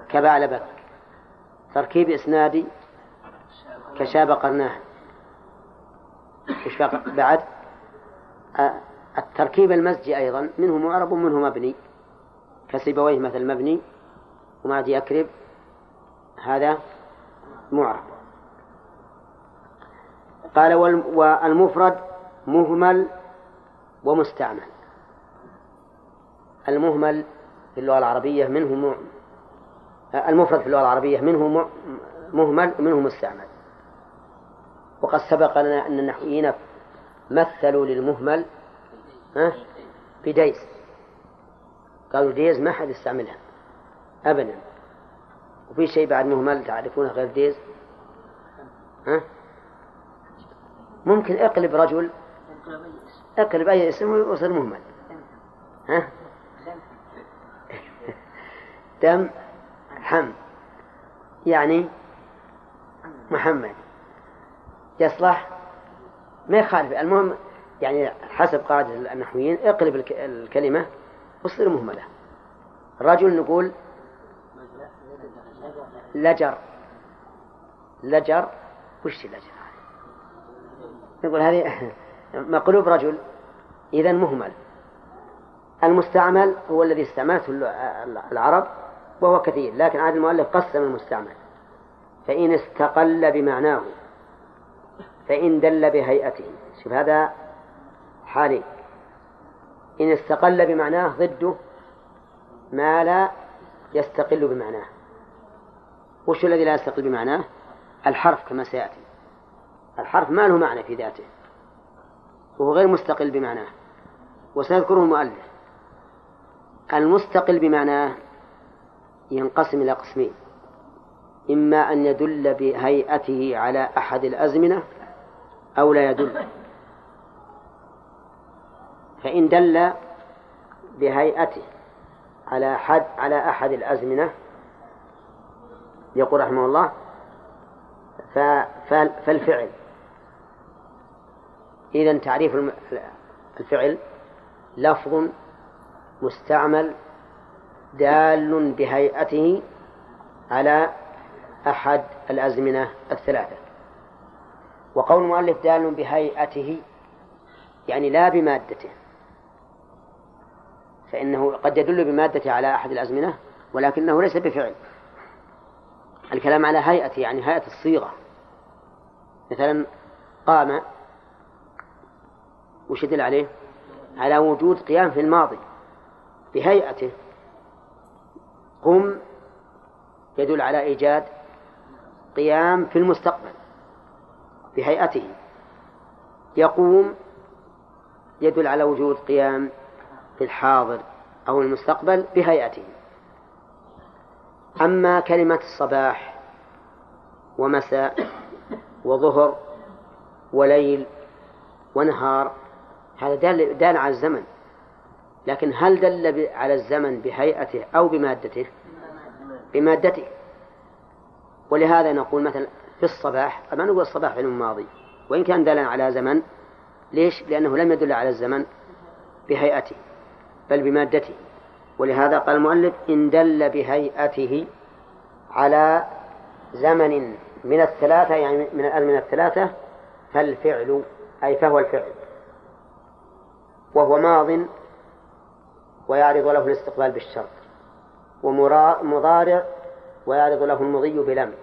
كبعلبك تركيب إسنادي كشاب قرناه إيش بعد. التركيب المزجي أيضا منه معرب ومنه مبني. كسيبويه مثل مبني ومعدي يكرب هذا معرب. قال والمفرد مهمل ومستعمل. المهمل في اللغة العربية منه م... المفرد في اللغة العربية منه مهمل ومنه مستعمل. وقد سبق لنا أن النحويين مثلوا للمهمل بديس قالوا ديز ما حد يستعملها. أبدا. وفي شيء بعد مهمل تعرفونه غير ديز؟ ها؟ ممكن اقلب رجل اقلب أي اسم ويصير مهمل. ها؟ دم حم. يعني محمد. يصلح ما يخالف. المهم يعني حسب قاعدة النحويين اقلب الكلمة وتصير مهملة. رجل نقول لجر. لجر؟ وش لجر نقول هذه مقلوب رجل إذا مهمل. المستعمل هو الذي استعملته العرب وهو كثير لكن عاد المؤلف قسم المستعمل. فإن استقل بمعناه فإن دل بهيئته. شوف هذا حالي. إن استقل بمعناه ضده ما لا يستقل بمعناه. وش الذي لا يستقل بمعناه؟ الحرف كما سيأتي. الحرف ما له معنى في ذاته. وهو غير مستقل بمعناه. وسيذكره المؤلف. المستقل بمعناه ينقسم إلى قسمين. إما أن يدل بهيئته على أحد الأزمنة أو لا يدل. فإن دل بهيئته على حد على أحد الأزمنة يقول رحمه الله فالفعل. إذا تعريف الفعل لفظ مستعمل دال بهيئته على أحد الأزمنة الثلاثة. وقول المؤلف دال بهيئته يعني لا بمادته. فإنه قد يدل بمادته على أحد الأزمنة ولكنه ليس بفعل. الكلام على هيئته يعني هيئة الصيغة. مثلا قام وش يدل عليه؟ على وجود قيام في الماضي. بهيئته قم يدل على إيجاد قيام في المستقبل. بهيئته. يقوم يدل على وجود قيام في الحاضر أو المستقبل بهيئته. أما كلمة الصباح ومساء وظهر وليل ونهار هذا دال, دال على الزمن. لكن هل دل على الزمن بهيئته أو بمادته؟ بمادته. ولهذا نقول مثلا في الصباح ما نقول الصباح علم ماضي وإن كان دلا على زمن ليش؟ لأنه لم يدل على الزمن بهيئته بل بمادته. ولهذا قال المؤلف إن دل بهيئته على زمن من الثلاثة يعني من الأزمنة الثلاثة فالفعل أي فهو الفعل. وهو ماض ويعرض له الاستقبال بالشرط. ومضارع ويعرض له المضي بلم.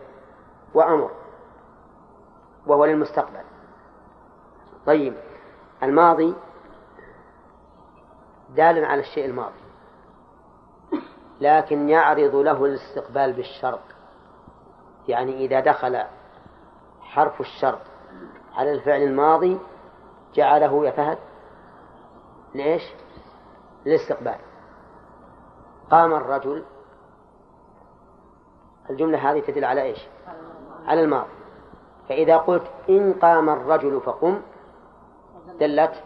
وأمر. وهو للمستقبل. طيب الماضي دال على الشيء الماضي. لكن يعرض له الاستقبال بالشرط يعني إذا دخل حرف الشرط على الفعل الماضي جعله يفهد ليش؟ للاستقبال. قام الرجل. الجملة هذه تدل على إيش؟ على الماضي. فإذا قلت إن قام الرجل فقم دلت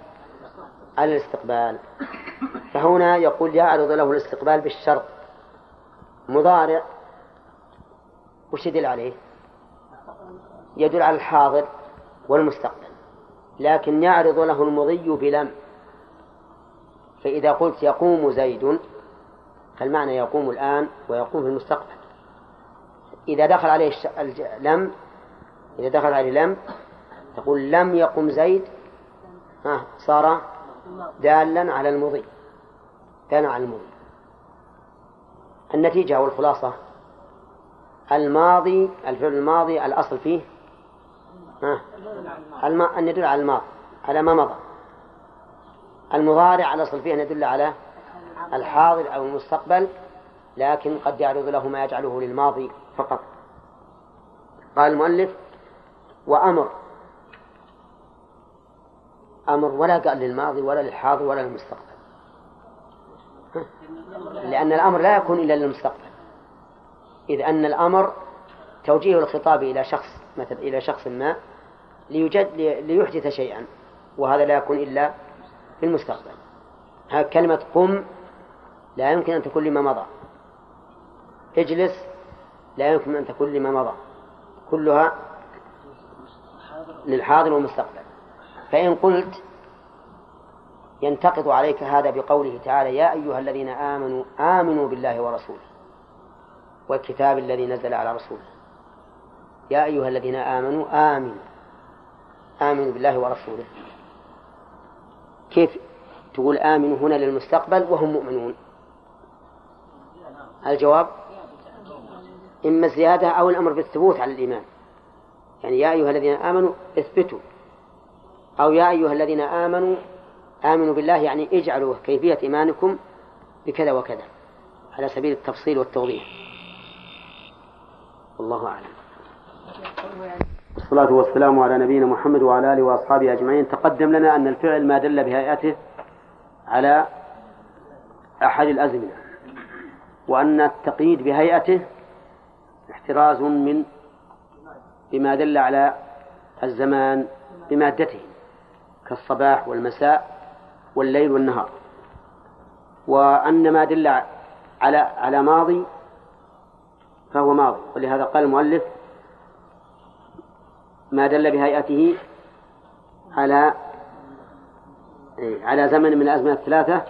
على الاستقبال. فهنا يقول يعرض له الاستقبال بالشرط. مضارع وش يدل عليه؟ يدل على الحاضر والمستقبل. لكن يعرض له المضي بلم. فإذا قلت يقوم زيد فالمعنى يقوم الآن ويقوم في المستقبل. إذا دخل عليه لم إذا دخل عليه لم تقول لم يقم زيد ها صار دالا على المضي دالا على المضي النتيجة والخلاصة الماضي الفعل الماضي الأصل فيه ها. أن يدل على الماضي على ما مضى المضارع الأصل فيه أن يدل على الحاضر أو المستقبل لكن قد يعرض له ما يجعله للماضي فقط قال المؤلف وأمر. أمر ولا قال للماضي ولا للحاضر ولا للمستقبل. لأن الأمر لا يكون إلا للمستقبل. إذ أن الأمر توجيه الخطاب إلى شخص مثل إلى شخص ما ليجد ليحدث شيئا وهذا لا يكون إلا في المستقبل. ها كلمة قم لا يمكن أن تكون لما مضى. اجلس لا يمكن أن تكون لما مضى. كلها للحاضر والمستقبل. فإن قلت ينتقد عليك هذا بقوله تعالى يا أيها الذين آمنوا آمنوا بالله ورسوله والكتاب الذي نزل على رسوله. يا أيها الذين آمنوا آمنوا آمنوا بالله ورسوله. كيف تقول آمنوا هنا للمستقبل وهم مؤمنون؟ الجواب إما الزيادة أو الأمر بالثبوت على الإيمان. يعني يا أيها الذين آمنوا اثبتوا. أو يا أيها الذين آمنوا آمنوا بالله يعني اجعلوا كيفية إيمانكم بكذا وكذا على سبيل التفصيل والتوضيح. والله أعلم. والصلاة والسلام على نبينا محمد وعلى آله وأصحابه أجمعين. تقدم لنا أن الفعل ما دل بهيئته على أحد الأزمنة وأن التقييد بهيئته احتراز من بما دل على الزمان بمادته كالصباح والمساء والليل والنهار. وأن ما دل على على ماضي فهو ماضي. ولهذا قال المؤلف ما دل بهيئته على على زمن من الأزمنة الثلاثة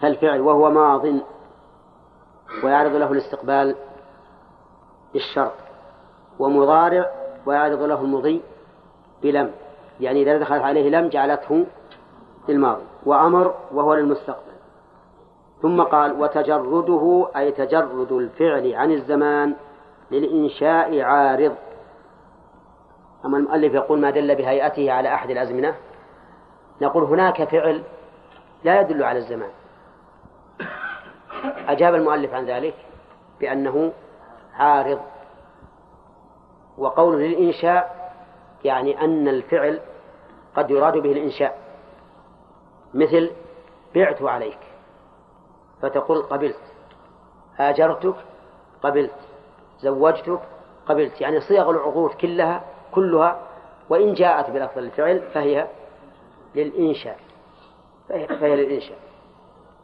فالفعل وهو ماض ويعرض له الاستقبال بالشرط. ومضارع ويعرض له المضي بلم. يعني إذا دخلت عليه لم جعلته للماضي. وأمر وهو للمستقبل. ثم قال وتجرده أي تجرد الفعل عن الزمان للإنشاء عارض. أما المؤلف يقول ما دل بهيئته على أحد الأزمنة. نقول هناك فعل لا يدل على الزمان. أجاب المؤلف عن ذلك بأنه عارض. وقوله للإنشاء يعني أن الفعل قد يراد به الإنشاء. مثل بعت عليك فتقول قبلت. آجرتك قبلت زوجتك قبلت. يعني صيغ العقود كلها كلها وإن جاءت بلفظ الفعل فهي للإنشاء. فهي, فهي للإنشاء.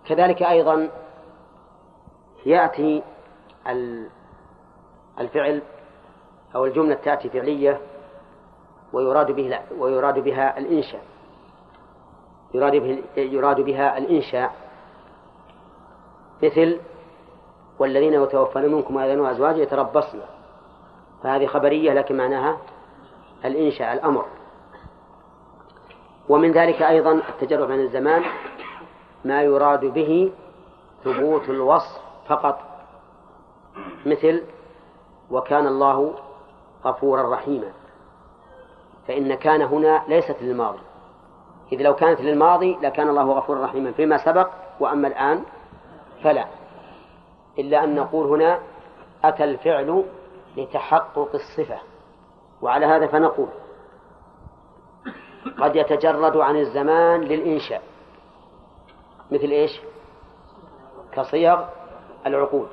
كذلك أيضا يأتي الفعل أو الجملة تأتي فعلية ويراد به ويراد بها الإنشاء. يراد به يراد بها الإنشاء. مثل والذين يتوفون منكم ويذرون أزواج يتربصن. فهذه خبرية لكن معناها الإنشاء الأمر. ومن ذلك أيضا التجرب عن الزمان ما يراد به ثبوت الوصف فقط. مثل وكان الله غفورا رحيما. فإن كان هنا ليست للماضي. إذ لو كانت للماضي لكان الله غفورا رحيما. فيما سبق وأما الآن فلا. إلا أن نقول هنا أتى الفعل لتحقق الصفة. وعلى هذا فنقول قد يتجرد عن الزمان للإنشاء. مثل إيش؟ كصيغ العقود.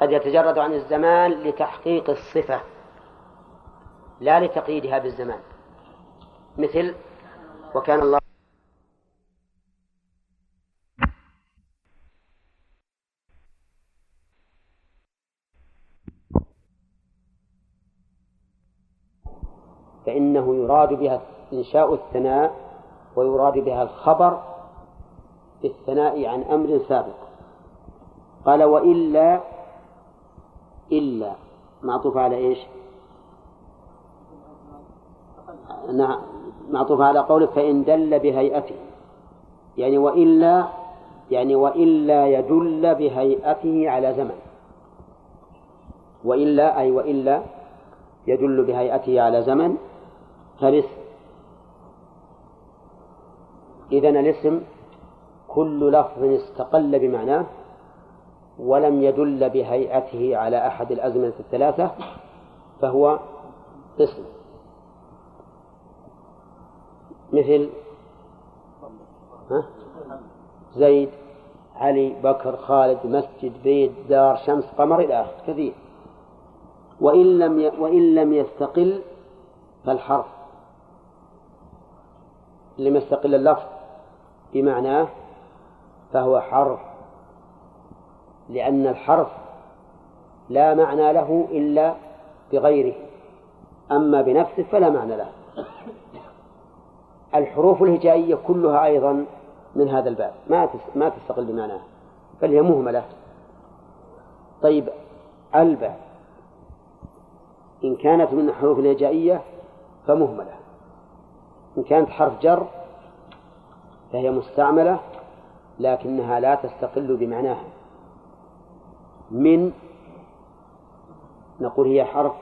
قد يتجرد عن الزمان لتحقيق الصفة. لا لتقييدها بالزمان. مثل وكان الله فإنه يراد بها إنشاء الثناء ويراد بها الخبر في الثناء عن أمر سابق. قال وإلا إلا معطوف على إيش؟ معطوف على قوله فإن دل بهيئته. يعني وإلا يعني وإلا يدل بهيئته على زمن. وإلا أي وإلا يدل بهيئته على زمن. فالاسم. إذن الاسم كل لفظ استقل بمعناه ولم يدل بهيئته على أحد الأزمنة الثلاثة فهو اسم. مثل ها؟ زيد علي بكر خالد مسجد بيت دار شمس قمر إلى آخره كثير. وإن لم ي... وإن لم يستقل فالحرف. لم يستقل اللفظ بمعناه فهو حرف لأن الحرف لا معنى له إلا بغيره. أما بنفسه فلا معنى له. الحروف الهجائية كلها أيضا من هذا الباب. ما ما تستقل بمعناه بل هي مهملة طيب الباء إن كانت من الحروف الهجائية فمهملة إن كانت حرف جر فهي مستعملة لكنها لا تستقل بمعناها. من نقول هي حرف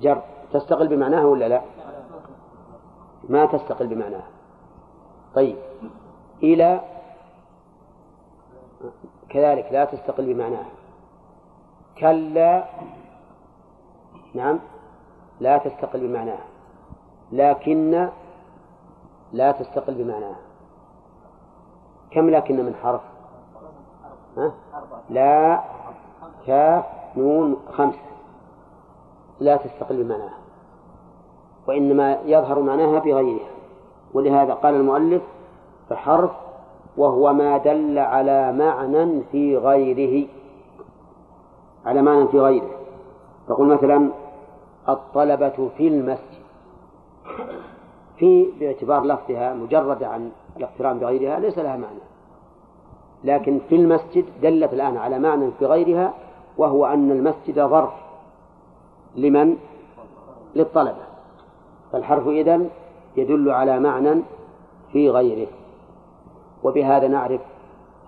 جر. تستقل بمعناها ولا لا؟ ما تستقل بمعناها. طيب. إلى كذلك لا تستقل بمعناها. كلا. نعم. لا تستقل بمعناها. لكن لا تستقل بمعناها. كم لكن من حرف؟ ها؟ لا. كاف نون خمس. لا تستقل بمعناها. وإنما يظهر معناها بغيرها. ولهذا قال المؤلف فحرف وهو ما دل على معنى في غيره. على معنى في غيره. فقل مثلا الطلبة في المسجد. في باعتبار لفظها مجرد عن الاقتران بغيرها ليس لها معنى. لكن في المسجد دلت الآن على معنى في غيرها وهو أن المسجد ظرف. لمن؟ للطلبة. فالحرف إذن يدل على معنى في غيره. وبهذا نعرف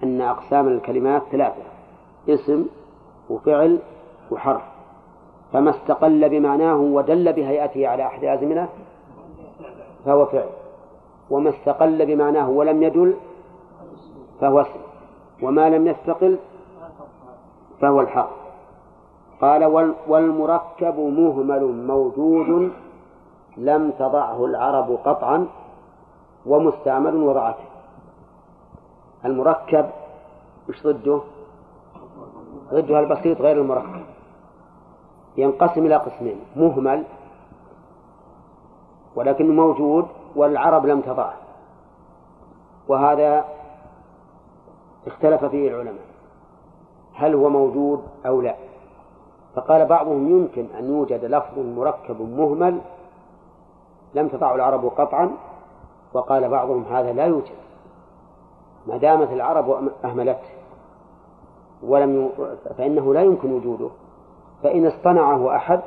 أن أقسام الكلمات ثلاثة اسم وفعل وحرف. فما استقل بمعناه ودل بهيئته على أحد أزمنة فهو فعل. وما استقل بمعناه ولم يدل فهو اسم. وما لم يستقل فهو الحق قال والمركب مهمل موجود لم تضعه العرب قطعا ومستعمل وضعته. المركب وش ضده؟ ضدها البسيط غير المركب. ينقسم إلى قسمين مهمل ولكنه موجود والعرب لم تضعه. وهذا اختلف فيه العلماء هل هو موجود أو لا. فقال بعضهم يمكن أن يوجد لفظ مركب مهمل لم تضعه العرب قطعا وقال بعضهم هذا لا يوجد ما دامت العرب أهملته ولم. فإنه لا يمكن وجوده فإن اصطنعه أحد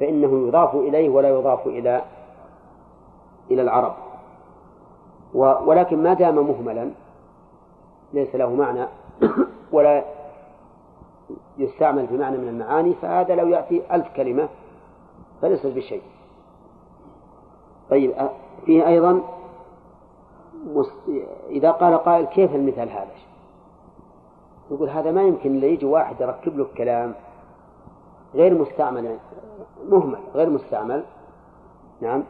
فإنه يضاف إليه ولا يضاف إلى إلى العرب. ولكن ما دام مهملا ليس له معنى ولا يستعمل في معنى من المعاني فهذا لو يأتي ألف كلمة فليس بشيء طيب فيه أيضا إذا قال قائل كيف المثال هذا؟ يقول هذا ما يمكن اللي يجي واحد يركب له كلام غير مستعمل مهمل غير مستعمل. نعم.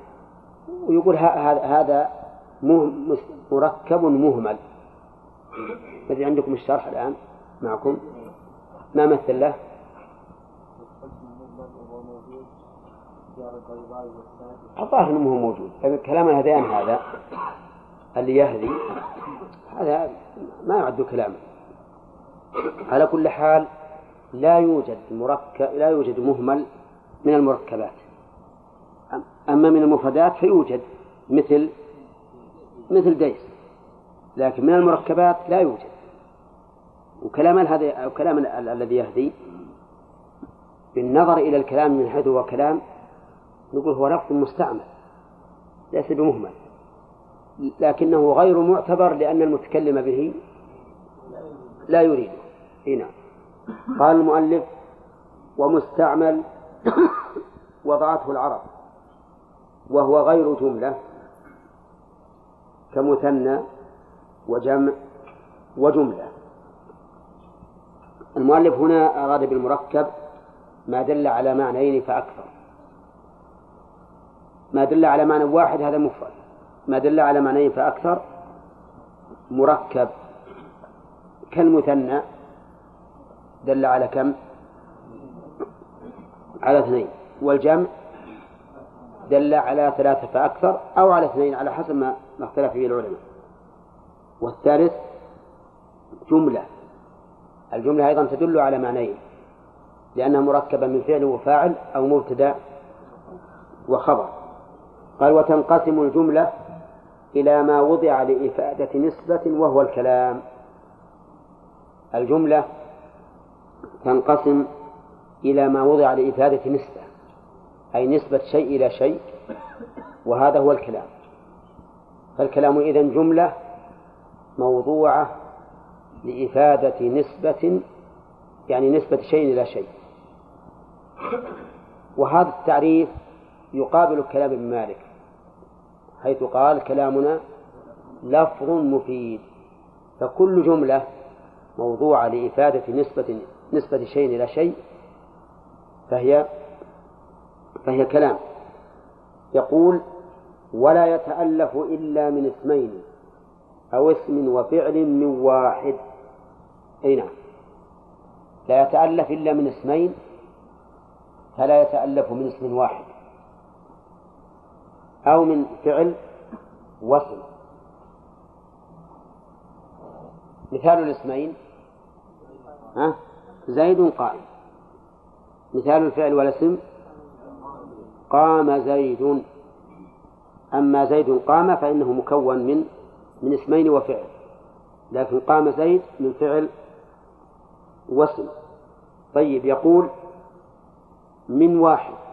ويقول هذا مركب مهمل. الذي عندكم الشرح الآن معكم؟ ما مثل له؟ الظاهر إنه هو موجود. لكن كلام الهذيان هذا اللي يهدي هذا ما يعد كلاما على كل حال لا يوجد مركب لا يوجد مهمل من المركبات. أما من المفردات فيوجد مثل مثل ديس. لكن من المركبات لا يوجد. وكلام هذا الذي يهدي بالنظر إلى الكلام من حيث هو كلام نقول هو لفظ مستعمل ليس بمهمل لكنه غير معتبر لأن المتكلم به لا يريده هنا قال المؤلف ومستعمل وضعته العرب وهو غير جملة كمثنى وجمع وجملة. المؤلف هنا أراد بالمركب ما دل على معنيين فأكثر. ما دل على معنى واحد هذا مفرد. ما دل على معنيين فأكثر مركب. كالمثنى دل على كم؟ على اثنين. والجمع دل على ثلاثة فأكثر أو على اثنين على حسب ما اختلف فيه العلماء. والثالث جملة. الجملة أيضا تدل على معنيين. لأنها مركبة من فعل وفاعل أو مبتدأ وخبر. قال وتنقسم الجملة إلى ما وضع لإفادة نسبة وهو الكلام. الجملة تنقسم إلى ما وضع لإفادة نسبة أي نسبة شيء إلى شيء وهذا هو الكلام. فالكلام إذن جملة موضوعة لإفادة نسبة يعني نسبة شيء إلى شيء. وهذا التعريف يقابل الكلام ابن مالك. حيث قال كلامنا لفظ مفيد فكل جملة موضوعة لإفادة نسبة نسبة شيء إلى شيء فهي فهي كلام. يقول ولا يتألف إلا من اسمين أو اسم وفعل من واحد. أي نعم. لا يتألف إلا من اسمين فلا يتألف من اسم واحد. أو من فعل واسم مثال الاسمين. ها؟ زيد قائم. مثال الفعل والاسم. قام زيد. أما زيد قام فإنه مكون من من اسمين وفعل. لكن قام زيد من فعل واسم طيب يقول من واحد.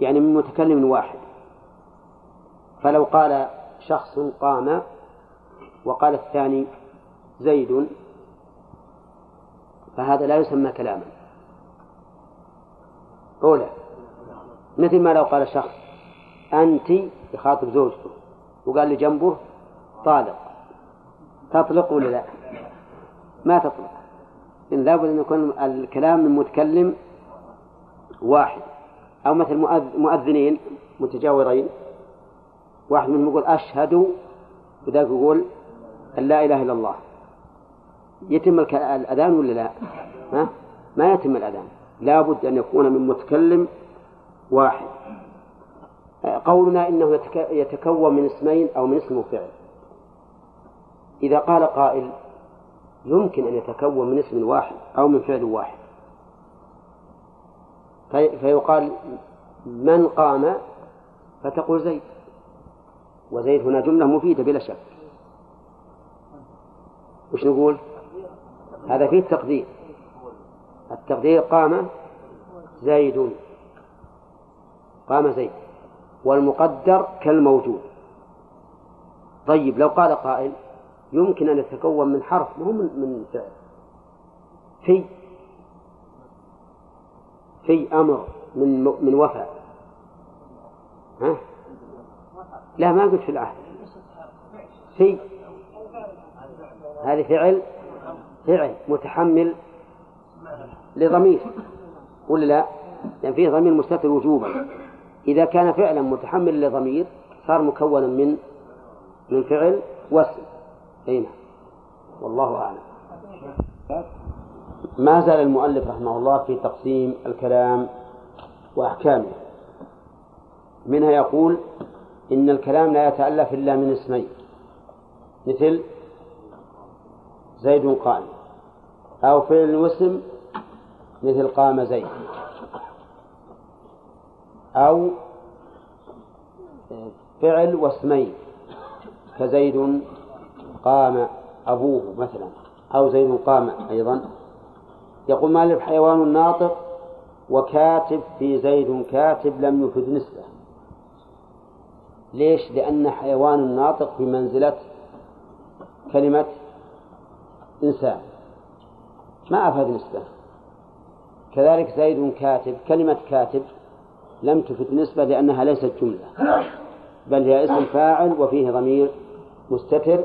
يعني من متكلم واحد. فلو قال شخص قام وقال الثاني زيد فهذا لا يسمى كلاما. أولى. مثل ما لو قال شخص أنت يخاطب زوجته وقال لي جنبه طالق. تطلق ولا لا؟ ما تطلق. إن لابد أن يكون الكلام من متكلم واحد. أو مثل مؤذنين متجاورين. واحد منهم يقول أشهد وذاك يقول لا إله إلا الله. يتم الأذان ولا لا؟ ها؟ ما يتم الأذان. لا بد أن يكون من متكلم واحد. قولنا إنه يتكون من اسمين أو من اسم وفعل إذا قال قائل يمكن أن يتكون من اسم واحد أو من فعل واحد. فيقال من قام فتقول زيد. وزيد هنا جملة مفيدة بلا شك. وش نقول؟ هذا فيه التقدير. التقدير قام زيد. قام زيد. والمقدر كالموجود. طيب لو قال قائل يمكن أن يتكون من حرف مو من فعل. في في أمر من من وفاء. ها؟ لا ما قلت في العهد. في هذه فعل فعل متحمل لضمير ولا لا؟ يعني فيه ضمير مستتر وجوبا. إذا كان فعلا متحمل لضمير صار مكونا من من فعل واسم. أي نعم. والله أعلم. ما زال المؤلف رحمه الله في تقسيم الكلام وأحكامه. منها يقول إن الكلام لا يتألف إلا من اسمين مثل زيد قائم أو فعل واسم مثل قام زيد أو فعل واسمين كزيد قام أبوه مثلا أو زيد قام أيضا. يقول مالك حيوان ناطق وكاتب في زيد كاتب لم يفد نسبة. ليش؟ لأن حيوان ناطق في منزلة كلمة إنسان. ما أفاد نسبة. كذلك زيد كاتب كلمة كاتب لم تفد نسبة لأنها ليست جملة. بل هي اسم فاعل وفيه ضمير مستتر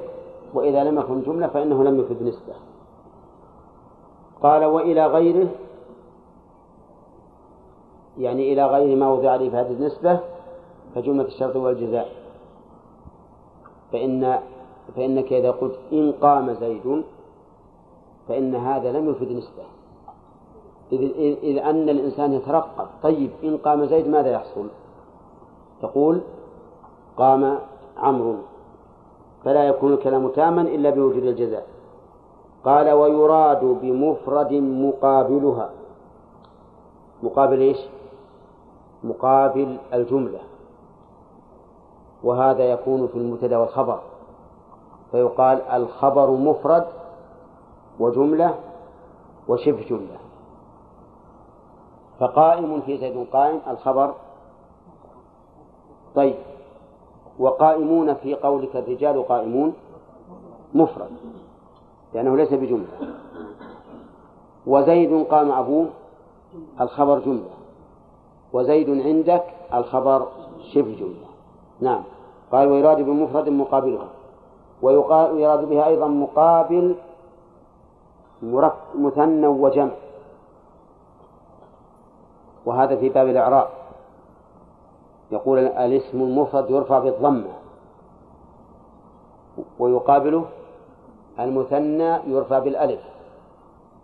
وإذا لم يكن جملة فإنه لم يفد نسبة. قال وإلى غيره يعني إلى غير ما وضع عليه في هذه النسبة كجملة الشرط والجزاء فإن فإنك إذا قلت إن قام زيد فإن هذا لم يفد نسبة. إذ, إذ أن الإنسان يترقب طيب إن قام زيد ماذا يحصل؟ تقول قام عمرو. فلا يكون الكلام تاما إلا بوجود الجزاء. قال ويراد بمفرد مقابلها. مقابل إيش؟ مقابل الجملة. وهذا يكون في المبتدأ والخبر. فيقال الخبر مفرد وجملة وشبه جملة. فقائم في زيد قائم الخبر. طيب. وقائمون في قولك الرجال قائمون؟ مفرد. لأنه ليس بجملة. وزيد قام أبوه الخبر جملة. وزيد عندك الخبر شبه جملة. نعم. قال ويراد بمفرد مقابلها. ويراد بها أيضا مقابل مثنى وجمع. وهذا في باب الإعراب. يقول الاسم المفرد يرفع بالضمة. ويقابله المثنى يرفع بالألف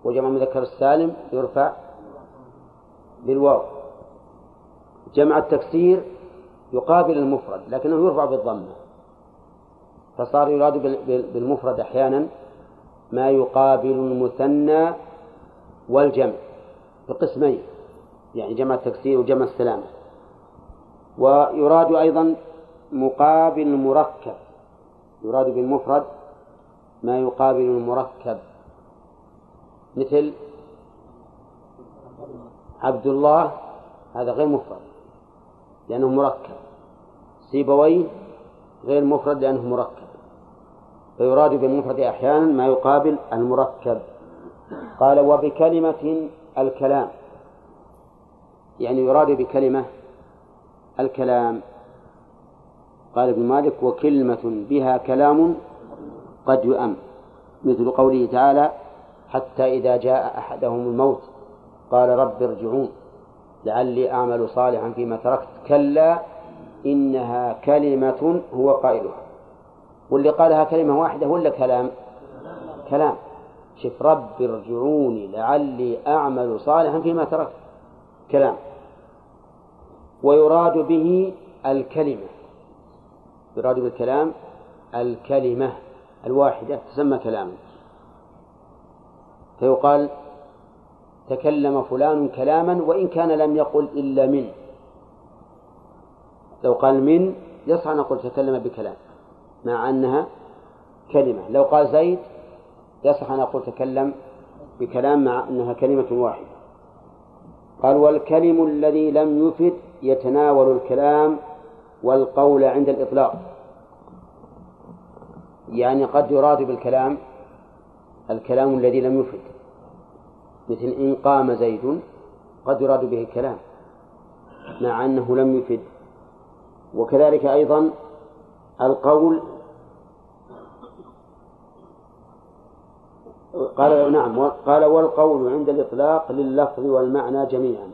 وجمع المذكر السالم يرفع بالواو. جمع التكسير يقابل المفرد لكنه يرفع بالضمة. فصار يراد بالمفرد أحيانا ما يقابل المثنى والجمع بقسمين يعني جمع التكسير وجمع السلامة ويراد أيضا مقابل المركب يراد بالمفرد ما يقابل المركب. مثل عبد الله هذا غير مفرد لأنه مركب. سيبويه غير مفرد لأنه مركب. فيراد بالمفرد أحيانا ما يقابل المركب. قال وبكلمة الكلام. يعني يراد بكلمة الكلام. قال ابن مالك وكلمة بها كلام قد يؤم مثل قوله تعالى حتى إذا جاء أحدهم الموت قال رب ارجعون لعلي أعمل صالحا فيما تركت كلا إنها كلمة هو قائلها. واللي قالها كلمة واحدة ولا كلام؟ كلام. شوف رب ارجعوني لعلي أعمل صالحا فيما تركت. كلام. ويراد به الكلمة. يراد بالكلام الكلمة. الواحدة تسمى كلاما فيقال تكلم فلان كلاما وإن كان لم يقل إلا من. لو قال من يصح أن نقول تكلم بكلام مع أنها كلمة. لو قال زيد يصح أن أقول تكلم بكلام مع أنها كلمة واحدة. قال والكلم الذي لم يفد يتناول الكلام والقول عند الإطلاق. يعني قد يراد بالكلام الكلام الذي لم يفد. مثل إن قام زيد قد يراد به الكلام مع أنه لم يفد. وكذلك أيضا القول قال نعم قال والقول عند الإطلاق لللفظ والمعنى جميعا.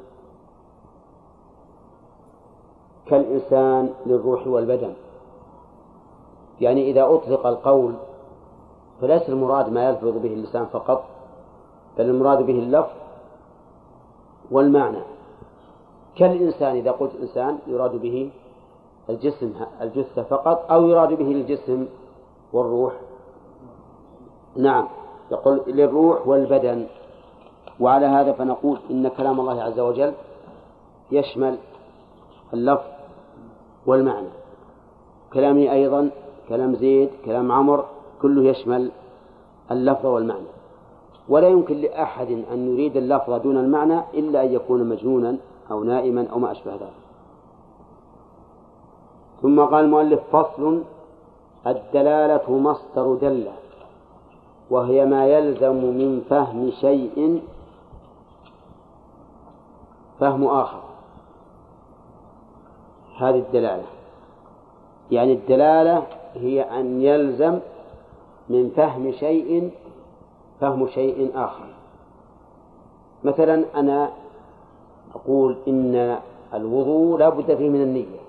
كالإنسان للروح والبدن. يعني إذا أطلق القول فليس المراد ما يلفظ به اللسان فقط بل المراد به اللفظ والمعنى. كالإنسان إذا قلت إنسان يراد به الجسم الجثة فقط أو يراد به الجسم والروح. نعم يقول للروح والبدن. وعلى هذا فنقول إن كلام الله عز وجل يشمل اللفظ والمعنى. كلامي أيضا كلام زيد كلام عمر كله يشمل اللفظ والمعنى. ولا يمكن لأحد أن يريد اللفظ دون المعنى إلا أن يكون مجنونا أو نائما أو ما أشبه ذلك. ثم قال المؤلف فصل الدلالة مصدر دل وهي ما يلزم من فهم شيء فهم آخر. هذه الدلالة. يعني الدلالة هي أن يلزم من فهم شيء فهم شيء آخر. مثلا أنا أقول إن الوضوء لا بد فيه من النية.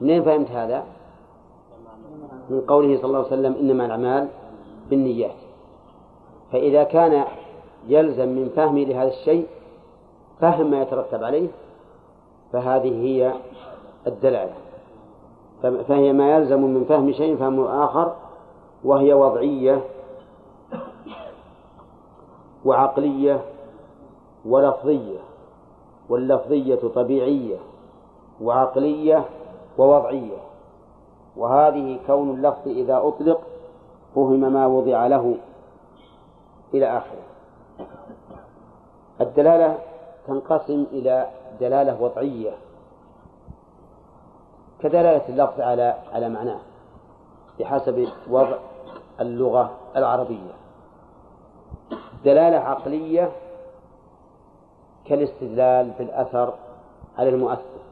منين فهمت هذا؟ من قوله صلى الله عليه وسلم إنما الأعمال بالنيات. فإذا كان يلزم من فهمي لهذا الشيء فهم ما يترتب عليه فهذه هي الدلالة. فهي ما يلزم من فهم شيء فهم آخر وهي وضعية وعقلية ولفظية واللفظية طبيعية وعقلية ووضعية. وهذه كون اللفظ إذا أطلق فهم ما وضع له إلى آخره. الدلالة تنقسم إلى دلالة وضعية. كدلالة اللفظ على على معناه بحسب وضع اللغة العربية. دلالة عقلية كالاستدلال بالأثر على المؤثر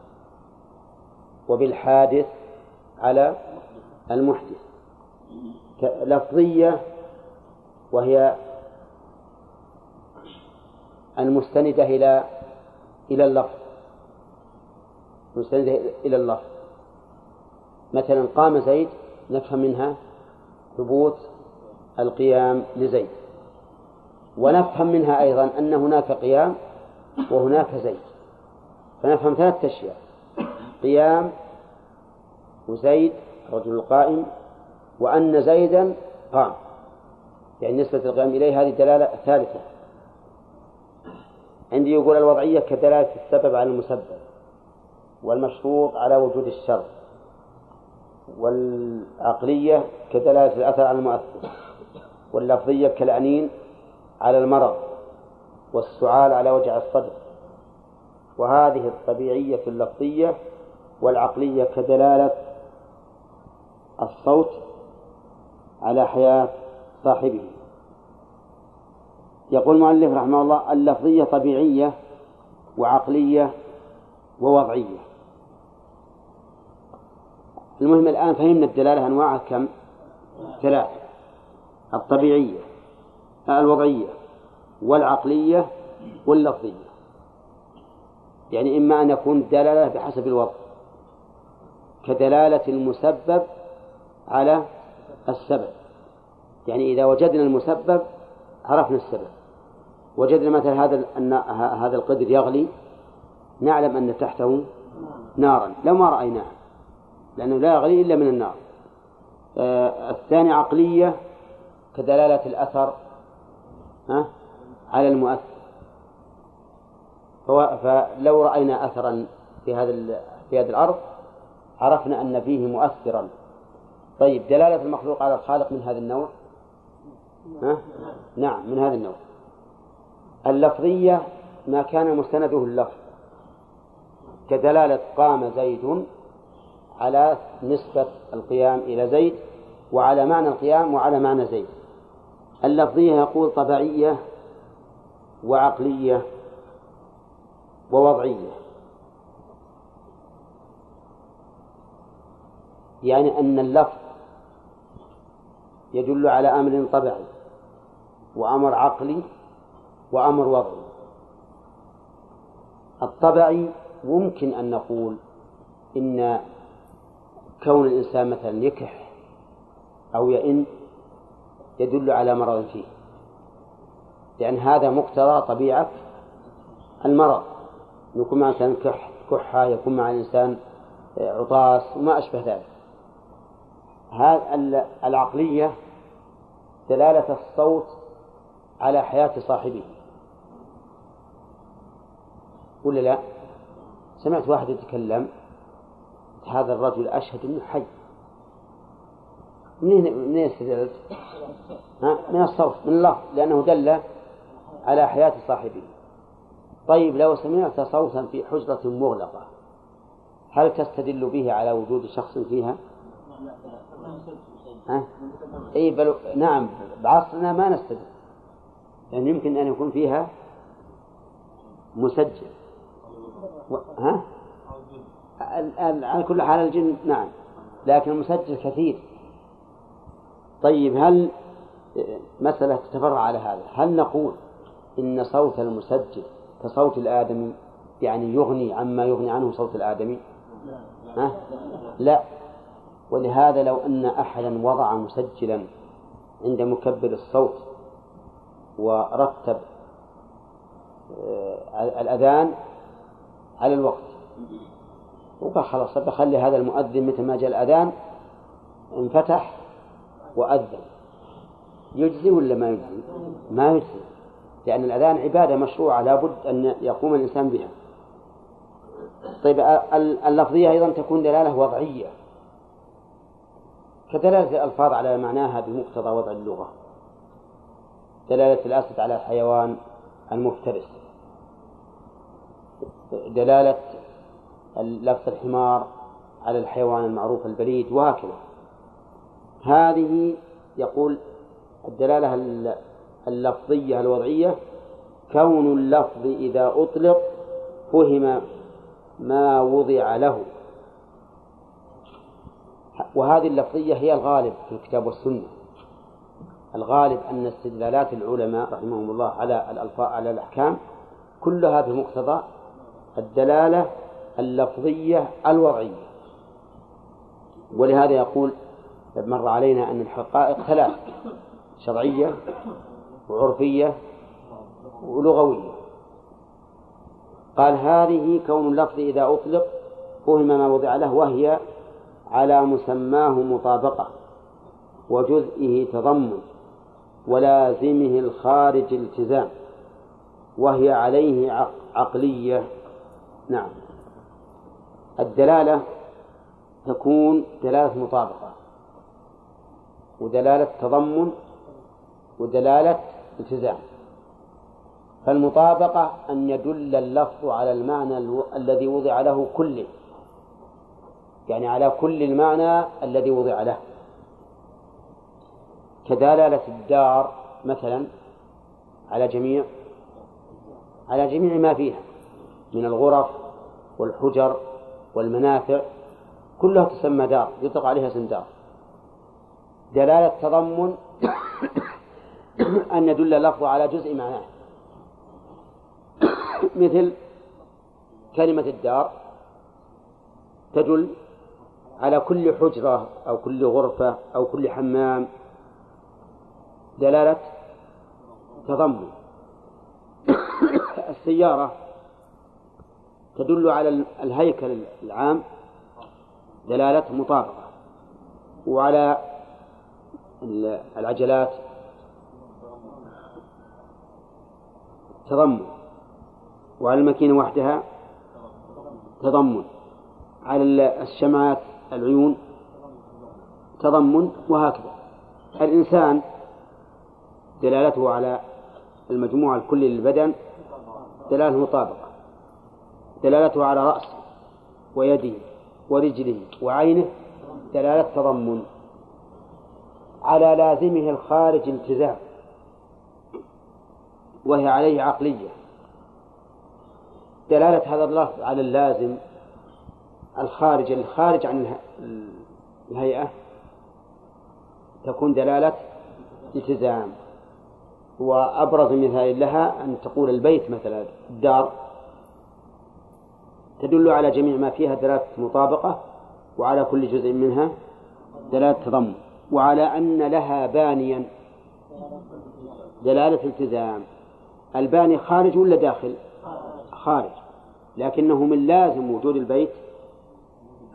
وبالحادث على المحدث. لفظية وهي المستندة إلى إلى اللفظ. مستندة إلى اللفظ. مثلا قام زيد نفهم منها ثبوت القيام لزيد. ونفهم منها أيضا أن هناك قيام وهناك زيد. فنفهم ثلاثة أشياء. قيام وزيد الرجل القائم وأن زيدا قام. يعني نسبة القيام إليه هذه دلالة ثالثة. عندي يقول الوضعية كدلالة السبب على المسبب والمشروط على وجود الشر والعقلية كدلالة الأثر على المؤثر واللفظية كالأنين على المرض والسعال على وجع الصدر. وهذه الطبيعية اللفظية والعقلية كدلالة الصوت على حياة صاحبه. يقول المؤلف رحمه الله اللفظية طبيعية وعقلية ووضعية. المهم الآن فهمنا الدلالة أنواعها كم؟ ثلاثة. الطبيعية الوضعية والعقلية واللفظية. يعني إما أن يكون دلالة بحسب الوضع كدلالة المسبب على السبب. يعني إذا وجدنا المسبب عرفنا السبب. وجدنا مثلا هذا أن هذا القدر يغلي نعلم أن تحته نارا لو ما رأيناه لأنه لا يغلي إلا من النار. آه الثاني عقلية كدلالة الأثر ها على المؤثر. فلو رأينا أثرا في هذا في هذه الأرض عرفنا أن فيه مؤثرا. طيب دلالة المخلوق على الخالق من هذا النوع؟ ها؟ نعم من هذا النوع. اللفظية ما كان مستنده اللفظ كدلالة قام زيد على نسبة القيام إلى زيد وعلى معنى القيام وعلى معنى زيد. اللفظية يقول طبيعية وعقلية ووضعية. يعني أن اللفظ يدل على أمر طبيعي وأمر عقلي وأمر وضعي. الطبعي ممكن أن نقول إن كون الإنسان مثلا يكح أو يئن يدل على مرض فيه. لأن هذا مقتضى طبيعة المرض. يكون مع الإنسان كح كحة يكون مع الإنسان عطاس وما أشبه ذلك. هذا العقلية دلالة الصوت على حياة صاحبه. ولا لا؟ سمعت واحد يتكلم هذا الرجل أشهد أنه حي منين منين استدلت؟ من الصوت من الله لأنه دل على حياة صاحبه طيب لو سمعت صوتا في حجرة مغلقة هل تستدل به على وجود شخص فيها؟ ها؟ اي بل نعم بعصرنا ما نستدل يعني يمكن أن يكون فيها مسجل و... ها؟ على كل حال الجن نعم. لكن المسجل كثير. طيب هل مسألة تتفرع على هذا؟ هل نقول إن صوت المسجل كصوت الآدمي يعني يغني عما يغني عنه صوت الآدمي؟ ها؟ لا. ولهذا لو أن أحدا وضع مسجلا عند مكبر الصوت ورتب آه، الأذان على الوقت وقال خلاص بخلي هذا المؤذن متى ما جاء الأذان انفتح وأذن. يجزي ولا ما يجزي؟ ما يجزي لأن الأذان عبادة مشروعة لابد أن يقوم الإنسان بها. طيب اللفظية أيضا تكون دلالة وضعية. كدلالة الألفاظ على معناها بمقتضى وضع اللغة. دلالة الأسد على الحيوان المفترس. دلالة لفظ الحمار على الحيوان المعروف البليد وهكذا. هذه يقول الدلالة اللفظية الوضعية كون اللفظ إذا أطلق فهم ما وضع له. وهذه اللفظية هي الغالب في الكتاب والسنة. الغالب أن استدلالات العلماء رحمهم الله على الألفاظ على الأحكام كلها بمقتضى الدلالة اللفظية الوضعية. ولهذا يقول مر علينا أن الحقائق ثلاث شرعية وعرفية ولغوية. قال هذه كون اللفظ إذا أطلق فهم ما وضع له وهي على مسماه مطابقة وجزئه تضمن ولازمه الخارج التزام وهي عليه عقلية. نعم. الدلالة تكون دلالة مطابقة ودلالة تضمن ودلالة التزام. فالمطابقة أن يدل اللفظ على المعنى الذي وضع له كله يعني على كل المعنى الذي وضع له. كدلالة الدار مثلا على جميع على جميع ما فيها من الغرف والحجر والمنافع كلها تسمى دار يطلق عليها اسم دار. دلالة تضمن أن يدل اللفظ على جزء معناه. مثل كلمة الدار تدل على كل حجرة أو كل غرفة أو كل حمام. دلالة تضمن. السيارة تدل على الهيكل العام دلالة مطابقة وعلى العجلات تضمن وعلى الماكينة وحدها تضمن على الشمعات العيون تضمن وهكذا. الإنسان دلالته على المجموع الكلي للبدن دلالة مطابقة. دلالته على رأسه ويده ورجله وعينه دلالة تضمن على لازمه الخارج التزام وهي عليه عقلية. دلالة هذا اللفظ على اللازم الخارج الخارج عن الهيئة تكون دلالة التزام. وأبرز مثال لها أن تقول البيت مثلا الدار. تدل على جميع ما فيها دلالة مطابقة وعلى كل جزء منها دلالة تضمن وعلى أن لها بانيا دلالة التزام. الباني خارج ولا داخل؟ خارج. لكنه من لازم وجود البيت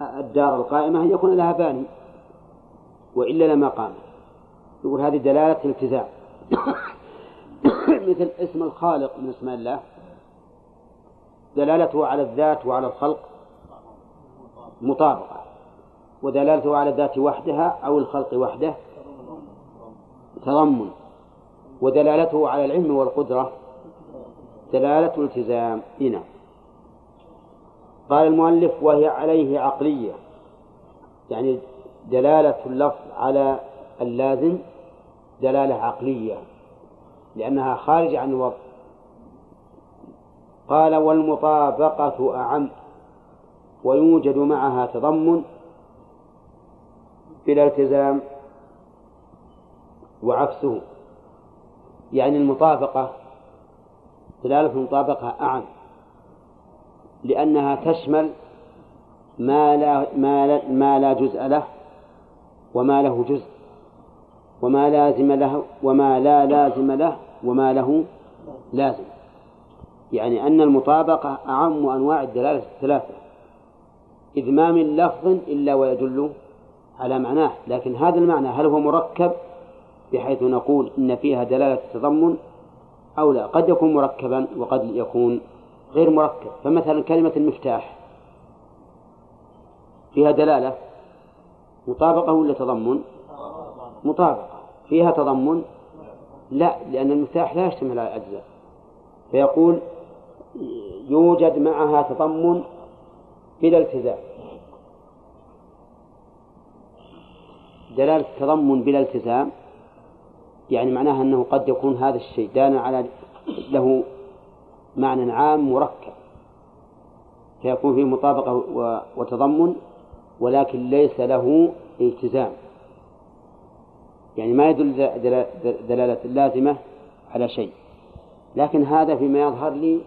الدار القائمة أن يكون لها باني وإلا لما قام. يقول هذه دلالة التزام مثل اسم الخالق من اسماء الله. دلالته على الذات وعلى الخلق مطابقة ودلالته على الذات وحدها أو الخلق وحده تضمن ودلالته على العلم والقدرة دلالة التزام هنا قال المؤلف وهي عليه عقلية. يعني دلالة اللفظ على اللازم دلالة عقلية لأنها خارجة عن الوضع. قال والمطابقة أعم ويوجد معها تضمن بلا التزام وعكسه. يعني المطابقة دلالة المطابقة أعم لأنها تشمل ما لا ما لا, ما لا جزء له وما له جزء وما لازم له وما لا لازم له وما له لازم. يعني أن المطابقة أعم أنواع الدلالة الثلاثة. إذ ما من لفظ إلا ويدل على معناه لكن هذا المعنى هل هو مركب؟ بحيث نقول إن فيها دلالة التضمن أو لا. قد يكون مركبا وقد يكون غير مركب. فمثلا كلمة المفتاح فيها دلالة مطابقة ولا تضمن؟ مطابقة. فيها تضمن؟ لا لأن المفتاح لا يشتمل على الأجزاء. فيقول يوجد معها تضمن بلا التزام. دلالة التضمن بلا التزام يعني معناها أنه قد يكون هذا الشيء دانا على له معنى عام مركب. فيكون فيه مطابقة وتضمن ولكن ليس له التزام. يعني ما يدل دلالة لازمة على شيء. لكن هذا فيما يظهر لي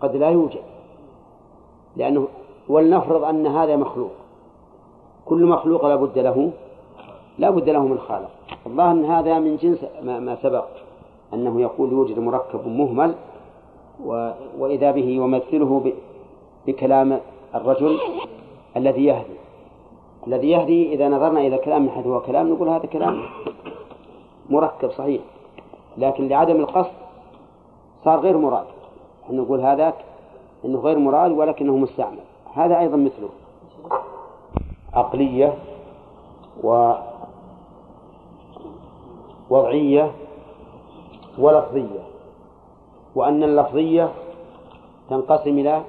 قد لا يوجد لأنه ولنفرض أن هذا مخلوق. كل مخلوق لا بد له لا بد له من خالق. الظاهر أن هذا من جنس ما, ما سبق أنه يقول يوجد مركب مهمل. وإذا به يمثله بكلام الرجل الذي يهدي. الذي يهدي إذا نظرنا إلى كلام من حيث هو كلام نقول هذا كلام مركب صحيح لكن لعدم القصد صار غير مراد. نقول هذاك أنه غير مراد ولكنه مستعمل. هذا أيضا مثله. عقلية و وضعية ولفظية. وأن اللفظية تنقسم إلى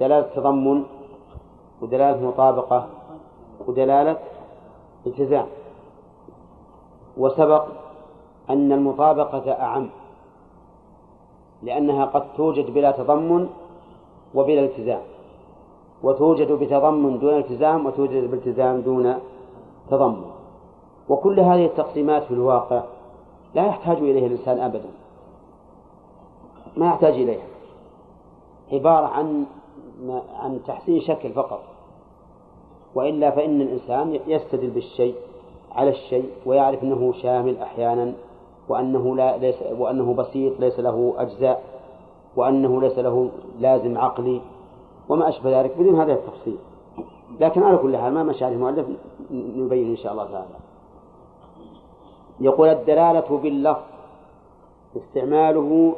دلالة تضمن ودلالة مطابقة ودلالة التزام. وسبق أن المطابقة أعم. لأنها قد توجد بلا تضمن وبلا التزام. وتوجد بتضمن دون التزام وتوجد بالتزام دون تضمن. وكل هذه التقسيمات في الواقع لا يحتاج إليها الإنسان أبدا. ما يحتاج إليها. عبارة عن عن تحسين شكل فقط. وإلا فإن الإنسان يستدل بالشيء على الشيء ويعرف أنه شامل أحيانا وأنه لا ليس وأنه بسيط ليس له أجزاء وأنه ليس له لازم عقلي وما أشبه ذلك بدون هذا التفصيل. لكن على كل حال ما مشى المؤلف نبين إن شاء الله تعالى. يقول الدلالة باللفظ استعماله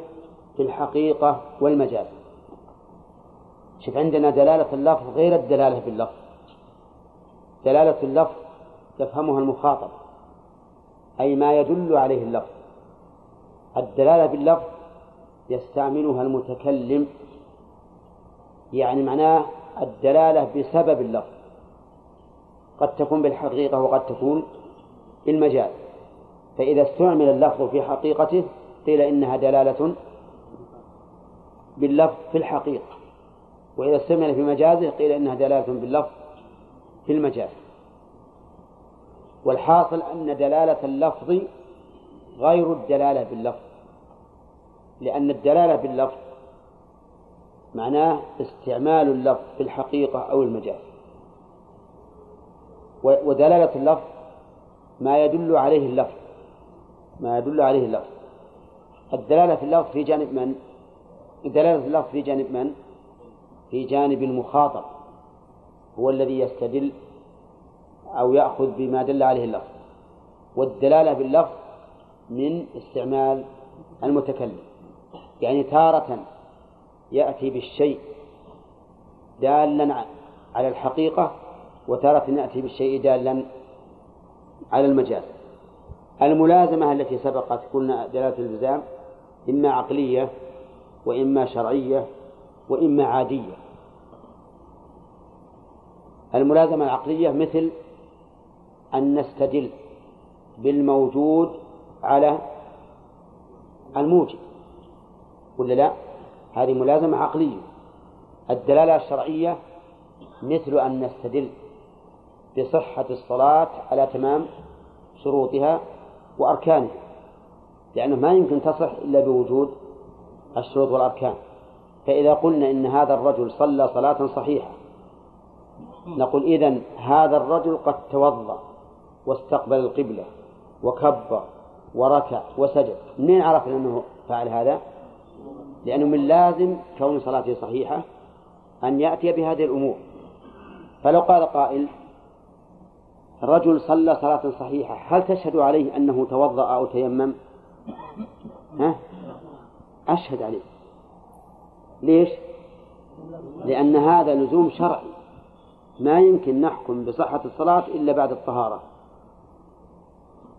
في الحقيقة والمجاز. شوف عندنا دلالة اللفظ غير الدلالة باللفظ. دلالة اللفظ يفهمها المخاطب أي ما يدل عليه اللفظ. الدلالة باللفظ يستعملها المتكلم يعني معناه الدلالة بسبب اللفظ. قد تكون بالحقيقة وقد تكون بالمجاز فإذا استعمل اللفظ في حقيقته قيل إنها دلالة باللفظ في الحقيقة. وإذا استعمل في مجازه قيل إنها دلالة باللفظ في المجاز. والحاصل أن دلالة اللفظ غير الدلالة باللفظ. لأن الدلالة باللفظ معناه استعمال اللفظ في الحقيقة أو المجاز. ودلالة اللفظ ما يدل عليه اللفظ. ما يدل عليه اللفظ. الدلالة في اللفظ في جانب من؟ دلالة اللفظ في جانب من؟ في جانب المخاطب. هو الذي يستدل أو يأخذ بما دل عليه اللفظ. والدلالة باللفظ من استعمال المتكلم. يعني تارة يأتي بالشيء دالا على الحقيقة وتارة يأتي بالشيء دالا على المجاز الملازمة التي سبقت قلنا دلالة الالتزام إما عقلية وإما شرعية وإما عادية. الملازمة العقلية مثل أن نستدل بالموجود على الموجب. ولا لا؟ هذه ملازمة عقلية الدلالة الشرعية مثل أن نستدل بصحة الصلاة على تمام شروطها وأركانها لأنه ما يمكن تصح إلا بوجود الشروط والأركان فإذا قلنا إن هذا الرجل صلى صلاة صحيحة نقول إذن هذا الرجل قد توضأ واستقبل القبلة وكبر وركع وسجد منين عرفنا أنه فعل هذا؟ لأنه من لازم كون صلاته صحيحة أن يأتي بهذه الأمور. فلو قال قائل رجل صلى صلاة صحيحة هل تشهد عليه أنه توضأ أو تيمم؟ ها؟ أشهد عليه. ليش؟ لأن هذا لزوم شرعي. ما يمكن نحكم بصحة الصلاة إلا بعد الطهارة.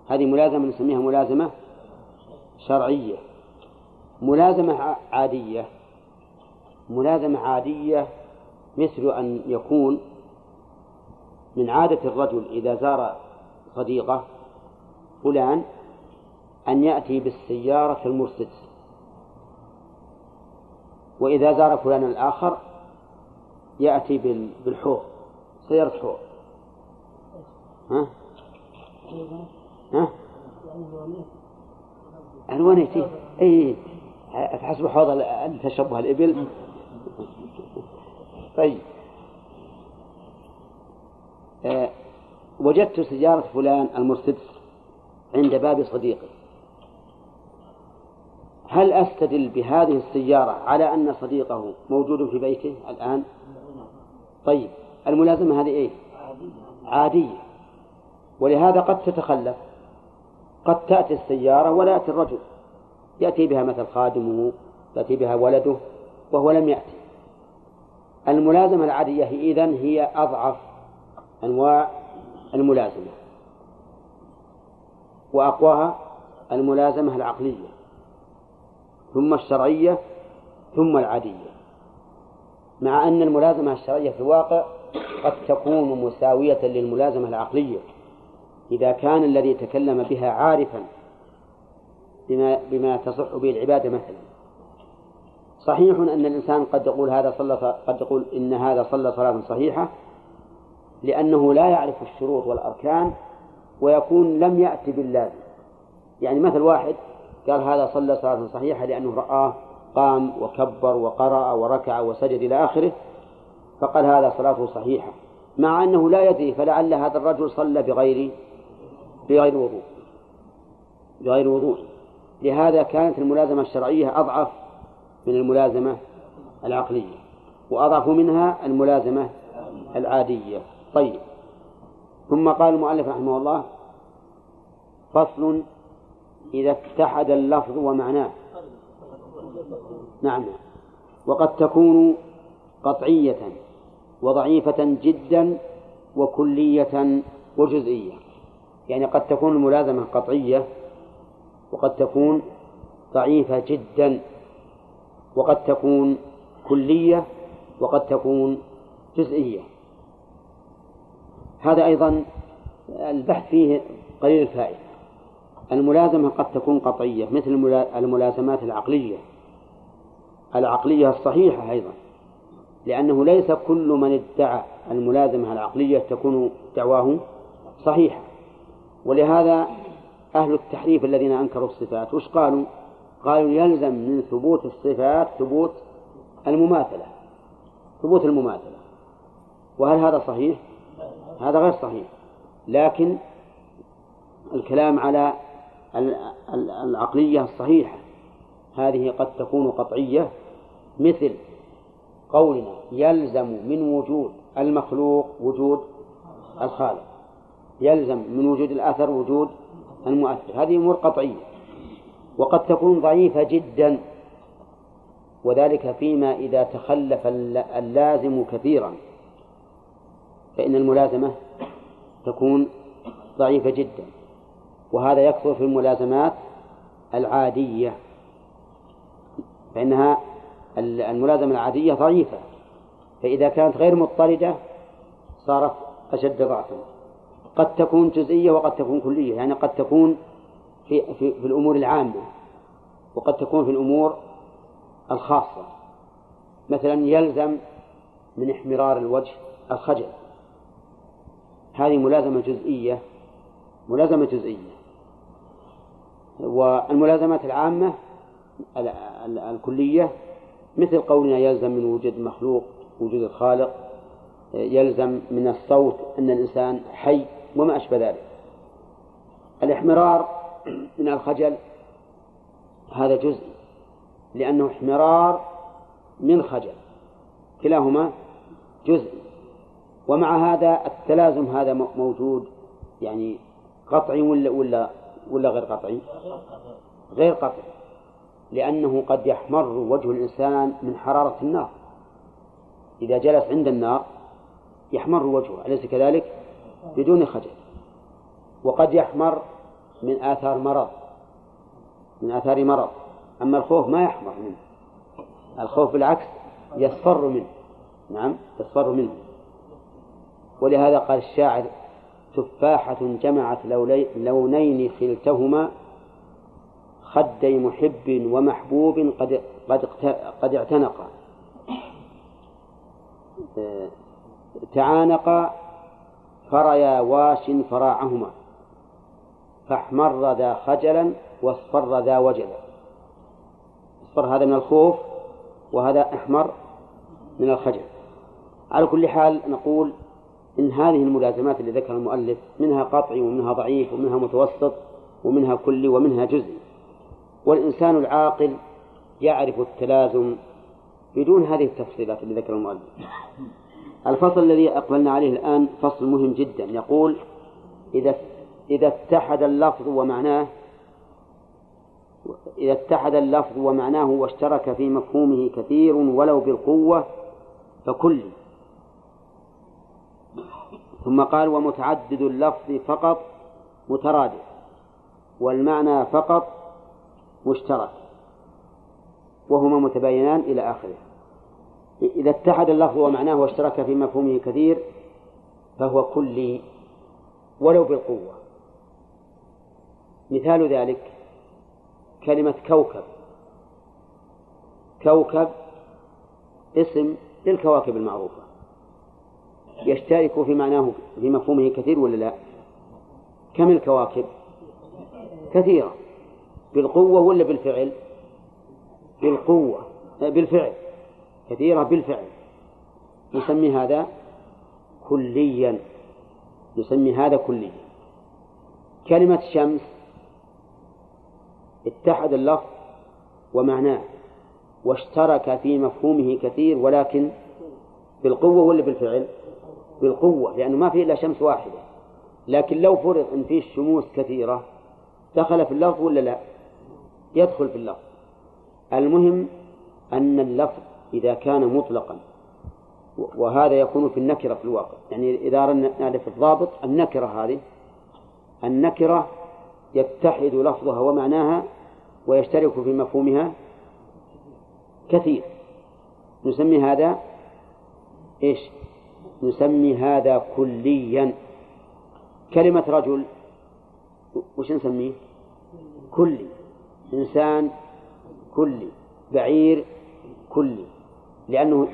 هذه ملازمة نسميها ملازمة شرعية. ملازمة عادية. ملازمة عادية مثل أن يكون من عادة الرجل إذا زار صديقه فلان أن يأتي بالسيارة المرسيدس. وإذا زار فلان الآخر يأتي بالحوض سيارة حوض. ها؟ ها؟ الونيتي اي تحسب حوض تشبه الإبل؟ طيب. أه وجدت سيارة فلان المرسيدس عند باب صديقي. هل أستدل بهذه السيارة على أن صديقه موجود في بيته الآن؟ طيب. الملازمة هذه إيه؟ عادية. ولهذا قد تتخلف. قد تأتي السيارة ولا يأتي الرجل. يأتي بها مثل خادمه يأتي بها ولده وهو لم يأتي. الملازمة العادية إذن هي أضعف أنواع الملازمة وأقواها الملازمة العقلية ثم الشرعية ثم العادية. مع أن الملازمة الشرعية في الواقع قد تكون مساوية للملازمة العقلية إذا كان الذي تكلم بها عارفا بما بما تصح به العبادة مثلا. صحيح أن الإنسان قد يقول هذا صلى قد يقول إن هذا صلى صلاة صحيحة لأنه لا يعرف الشروط والأركان ويكون لم يأتي باللازم. يعني مثل واحد قال هذا صلى صلاة صحيحة لأنه رآه قام وكبر وقرأ وركع وسجد إلى آخره فقال هذا صلاته صحيحة. مع أنه لا يدري فلعل هذا الرجل صلى بغير بغير وضوء بغير وضوء. لهذا كانت الملازمة الشرعية أضعف من الملازمة العقلية وأضعف منها الملازمة العادية. طيب. ثم قال المؤلف رحمه الله فصل إذا اتحد اللفظ ومعناه. نعم. وقد تكون قطعية وضعيفة جدا وكلية وجزئية. يعني قد تكون الملازمة قطعية وقد تكون ضعيفة جدا وقد تكون كلية وقد تكون جزئية. هذا أيضا البحث فيه قليل الفائدة. الملازمة قد تكون قطعية مثل الملازمات العقلية. العقلية الصحيحة أيضا لأنه ليس كل من ادعى الملازمة العقلية تكون دعواه صحيحة. ولهذا أهل التحريف الذين أنكروا الصفات. وش قالوا؟ قالوا يلزم من ثبوت الصفات ثبوت المماثلة. ثبوت المماثلة. وهل هذا صحيح؟ هذا غير صحيح. لكن الكلام على العقلية الصحيحة. هذه قد تكون قطعية. مثل قولنا يلزم من وجود المخلوق وجود الخالق. يلزم من وجود الأثر وجود المؤثر. هذه أمور قطعية. وقد تكون ضعيفة جدا. وذلك فيما إذا تخلف اللازم كثيرا. فإن الملازمة تكون ضعيفة جدا. وهذا يكثر في الملازمات العادية. فإنها الملازمة العادية ضعيفة. فإذا كانت غير مضطردة صارت أشد ضعفا. قد تكون جزئية وقد تكون كلية يعني قد تكون في, في, في الأمور العامة وقد تكون في الأمور الخاصة. مثلا يلزم من احمرار الوجه الخجل. هذه ملازمة جزئية ملازمة جزئية. والملازمات العامة الكلية مثل قولنا يلزم من وجود المخلوق وجود الخالق يلزم من الصوت أن الإنسان حي وما أشبه ذلك الاحمرار من الخجل هذا جزء لأنه احمرار من خجل كلاهما جزء ومع هذا التلازم هذا موجود يعني قطعي ولا ولا ولا غير قطعي؟ غير قطعي لأنه قد يحمر وجه الإنسان من حرارة النار إذا جلس عند النار يحمر وجهه أليس كذلك؟ بدون خجل. وقد يحمر من آثار مرض من آثار مرض. أما الخوف ما يحمر منه. الخوف بالعكس يصفر منه. نعم يصفر منه. ولهذا قال الشاعر تفاحة جمعت لونين خلتهما خدي محب ومحبوب قد قد قد اعتنقا تعانقا فريا واش فراعهما. فاحمر ذا خجلا واصفر ذا وجلا. اصفر هذا من الخوف وهذا احمر من الخجل. على كل حال نقول إن هذه الملازمات اللي ذكر المؤلف منها قطعي ومنها ضعيف ومنها متوسط ومنها كلي ومنها جزئي. والإنسان العاقل يعرف التلازم بدون هذه التفصيلات اللي ذكر المؤلف. الفصل الذي أقبلنا عليه الآن فصل مهم جدا. يقول إذا إذا اتحد اللفظ ومعناه إذا اتحد اللفظ ومعناه واشترك في مفهومه كثير ولو بالقوة فكل. ثم قال ومتعدد اللفظ فقط مترادف والمعنى فقط مشترك وهما متباينان إلى آخره. إذا اتحد اللفظ ومعناه واشترك في مفهومه كثير فهو كلي ولو بالقوة مثال ذلك كلمة كوكب كوكب اسم للكواكب المعروفة يشترك في معناه في مفهومه كثير ولا لا؟ كم الكواكب؟ كثيرة بالقوة ولا بالفعل؟ بالقوة بالفعل كثيرة بالفعل. نسمي هذا كليا. نسمي هذا كليا. كلمة شمس اتحد اللفظ ومعناه واشترك في مفهومه كثير ولكن بالقوة ولا بالفعل؟ بالقوة لأنه ما في إلا شمس واحدة. لكن لو فرض أن فيه شموس كثيرة دخل في اللفظ ولا لا؟ يدخل في اللفظ. المهم أن اللفظ إذا كان مطلقا. وهذا يكون في النكرة في الواقع. يعني إذا أردنا نعرف الضابط النكرة هذه النكرة يتحد لفظها ومعناها ويشترك في مفهومها كثير. نسمي هذا إيش؟ نسمي هذا كليا. كلمة رجل وش نسميه؟ كلي. إنسان كلي بعير كلي. لأنه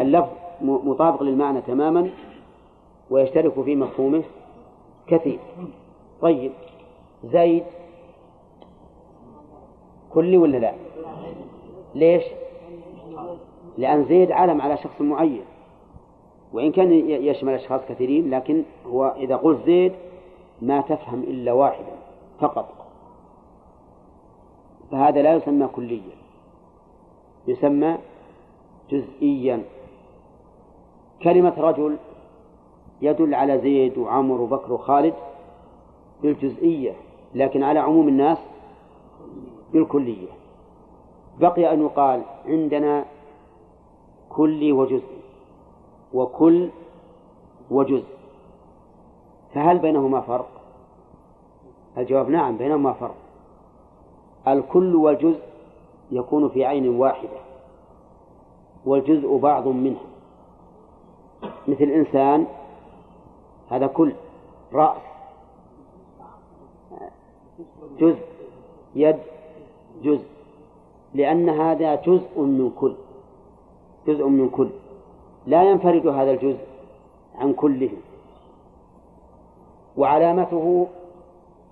اللفظ مطابق للمعنى تماما ويشترك في مفهومه كثير. طيب زيد كلي ولا لا؟ ليش؟ لأن زيد علم على شخص معين وإن كان يشمل أشخاص كثيرين لكن هو إذا قلت زيد ما تفهم إلا واحدا فقط. فهذا لا يسمى كليا يسمى جزئيا. كلمة رجل يدل على زيد وعمر وبكر وخالد بالجزئية لكن على عموم الناس بالكلية. بقي أن يقال عندنا كلي وجزء وكل وجزء. فهل بينهما فرق؟ الجواب نعم بينهما فرق. الكل والجزء يكون في عين واحدة. والجزء بعض منها. مثل إنسان هذا كل رأس جزء يد جزء لأن هذا جزء من كل جزء من كل. لا ينفرد هذا الجزء عن كله. وعلامته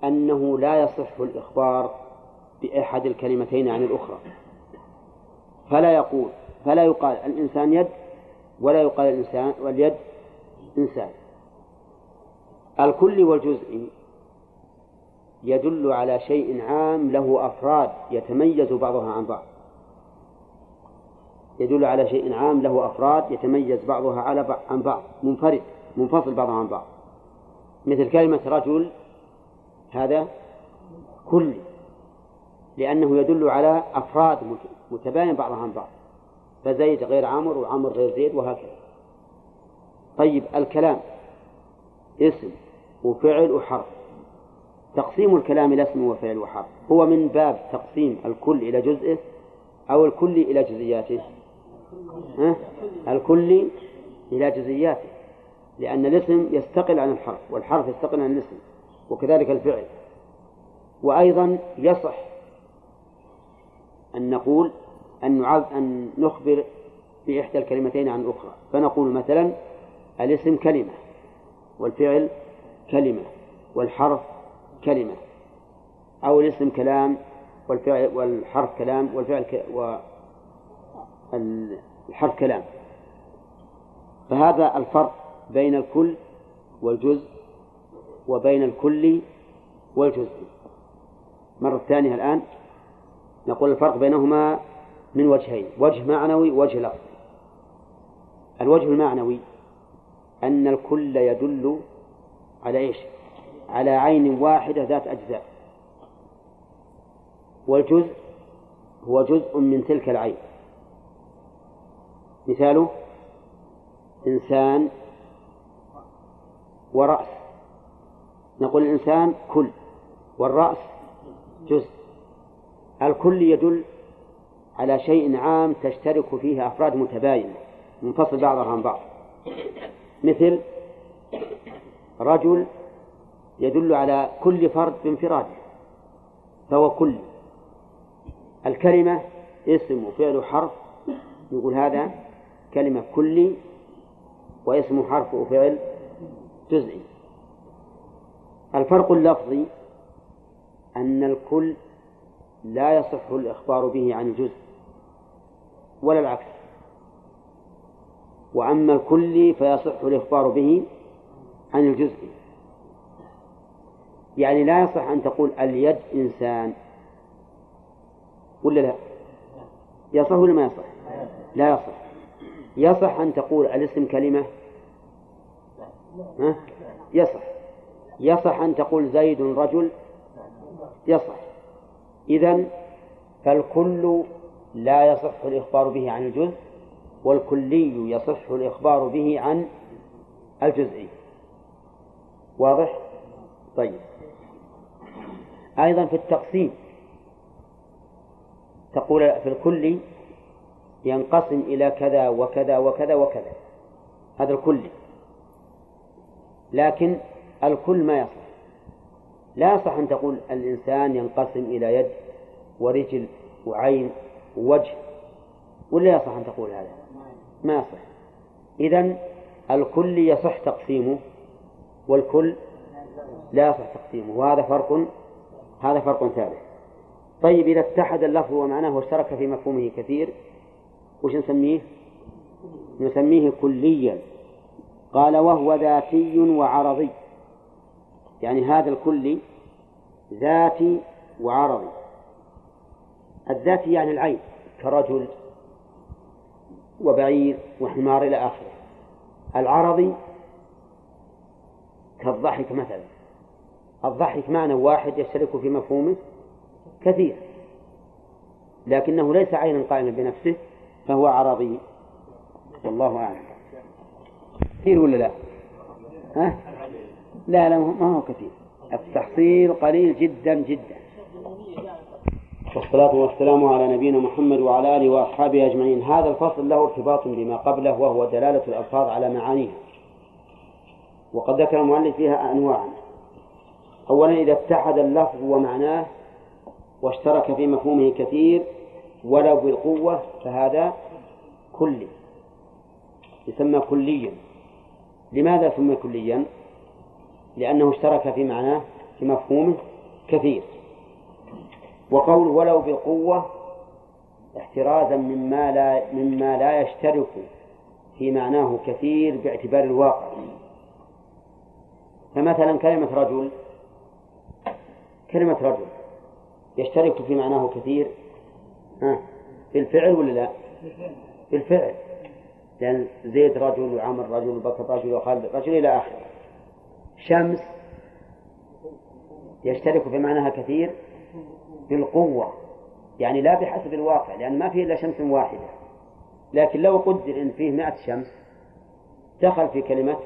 أنه لا يصح الإخبار بأحد الكلمتين عن الأخرى. فلا يقول فلا يقال الإنسان يد ولا يقال الإنسان واليد إنسان. الكل والجزء يدل على شيء عام له أفراد يتميز بعضها عن بعض. يدل على شيء عام له أفراد يتميز بعضها على بعض عن بعض منفرد منفصل بعضها عن بعض. مثل كلمة رجل هذا كل لأنه يدل على أفراد متباين بعضها عن بعض. فزيد غير عمر وعمر غير زيد وهكذا. طيب الكلام اسم وفعل وحرف. تقسيم الكلام إلى اسم وفعل وحرف. هو من باب تقسيم الكل إلى جزئه أو الكل إلى جزئياته؟ ها؟ الكل إلى جزئياته لأن الاسم يستقل عن الحرف والحرف يستقل عن الاسم وكذلك الفعل. وأيضا يصح أن نقول أن أن نخبر بإحدى الكلمتين عن الأخرى فنقول مثلا الاسم كلمة والفعل كلمة والحرف كلمة. أو الاسم كلام والفعل والحرف كلام والفعل ك... والحرف كلام. فهذا الفرق بين الكل والجزء وبين الكل والجزء. مرة ثانية الآن نقول الفرق بينهما من وجهين وجه معنوي ووجه لفظي. الوجه المعنوي أن الكل يدل على إيش؟ على عين واحدة ذات أجزاء. والجزء هو جزء من تلك العين. مثاله إنسان ورأس. نقول الإنسان كل والرأس جزء. الكل يدل على شيء عام تشترك فيه أفراد متباينة منفصل بعضها عن بعض. مثل رجل يدل على كل فرد بانفراده فهو كل. الكلمة اسم وفعل حرف يقول هذا كلمة كلي واسم حرف وفعل جزئي الفرق اللفظي أن الكل لا يصح الإخبار به عن الجزء. ولا العكس. وأما الكلي فيصح الإخبار به عن الجزء. يعني لا يصح أن تقول اليد إنسان. ولا لا؟ يصح ولا ما يصح؟ لا يصح. يصح أن تقول الاسم كلمة؟ ها؟ يصح. يصح أن تقول زيد رجل؟ يصح. إذن فالكل لا يصح الإخبار به عن الجزء والكلي يصح الإخبار به عن الجزئي واضح؟ طيب. أيضا في التقسيم تقول في الكل ينقسم إلى كذا وكذا وكذا وكذا هذا الكل لكن الكل ما يصح. لا يصح أن تقول الإنسان ينقسم إلى يد ورجل وعين ووجه ولا يصح أن تقول هذا؟ ما يصح. إذن الكل يصح تقسيمه والكل لا يصح تقسيمه. وهذا فرق هذا فرق ثالث طيب إذا اتحد اللفظ ومعناه واشترك في مفهومه كثير وش نسميه؟ نسميه كليا. قال وهو ذاتي وعرضي. يعني هذا الكلي ذاتي وعرضي. الذاتي يعني العين كرجل وبعير وحمار إلى آخره. العرضي كالضحك مثلا. الضحك معنى واحد يشترك في مفهومه كثير لكنه ليس عينا قائما بنفسه فهو عرضي. والله أعلم. كثير ولا لا؟ ها؟ لا لا ما هو كثير. التحصيل قليل جدا جدا. والصلاة والسلام على نبينا محمد وعلى آله وأصحابه أجمعين. هذا الفصل له ارتباط بما قبله وهو دلالة الألفاظ على معانيها. وقد ذكر المؤلف فيها أنواعا. أولا إذا اتحد اللفظ ومعناه واشترك في مفهومه كثير ولو بالقوة فهذا كلي. يسمى كليا. لماذا سمي كليا؟ لأنه اشترك في معناه في مفهومه كثير. وقوله ولو بالقوة احترازا مما لا مما لا يشترك في معناه كثير باعتبار الواقع. فمثلا كلمة رجل كلمة رجل يشترك في معناه كثير ها في الفعل ولا لا؟ في الفعل. لأن زيد رجل وعمر رجل وبكر رجل وخالد رجل إلى آخره. شمس يشترك في معناها كثير بالقوة. يعني لا بحسب الواقع لأن ما فيه إلا شمس واحدة. لكن لو قدر إن فيه مئة شمس دخل في كلمة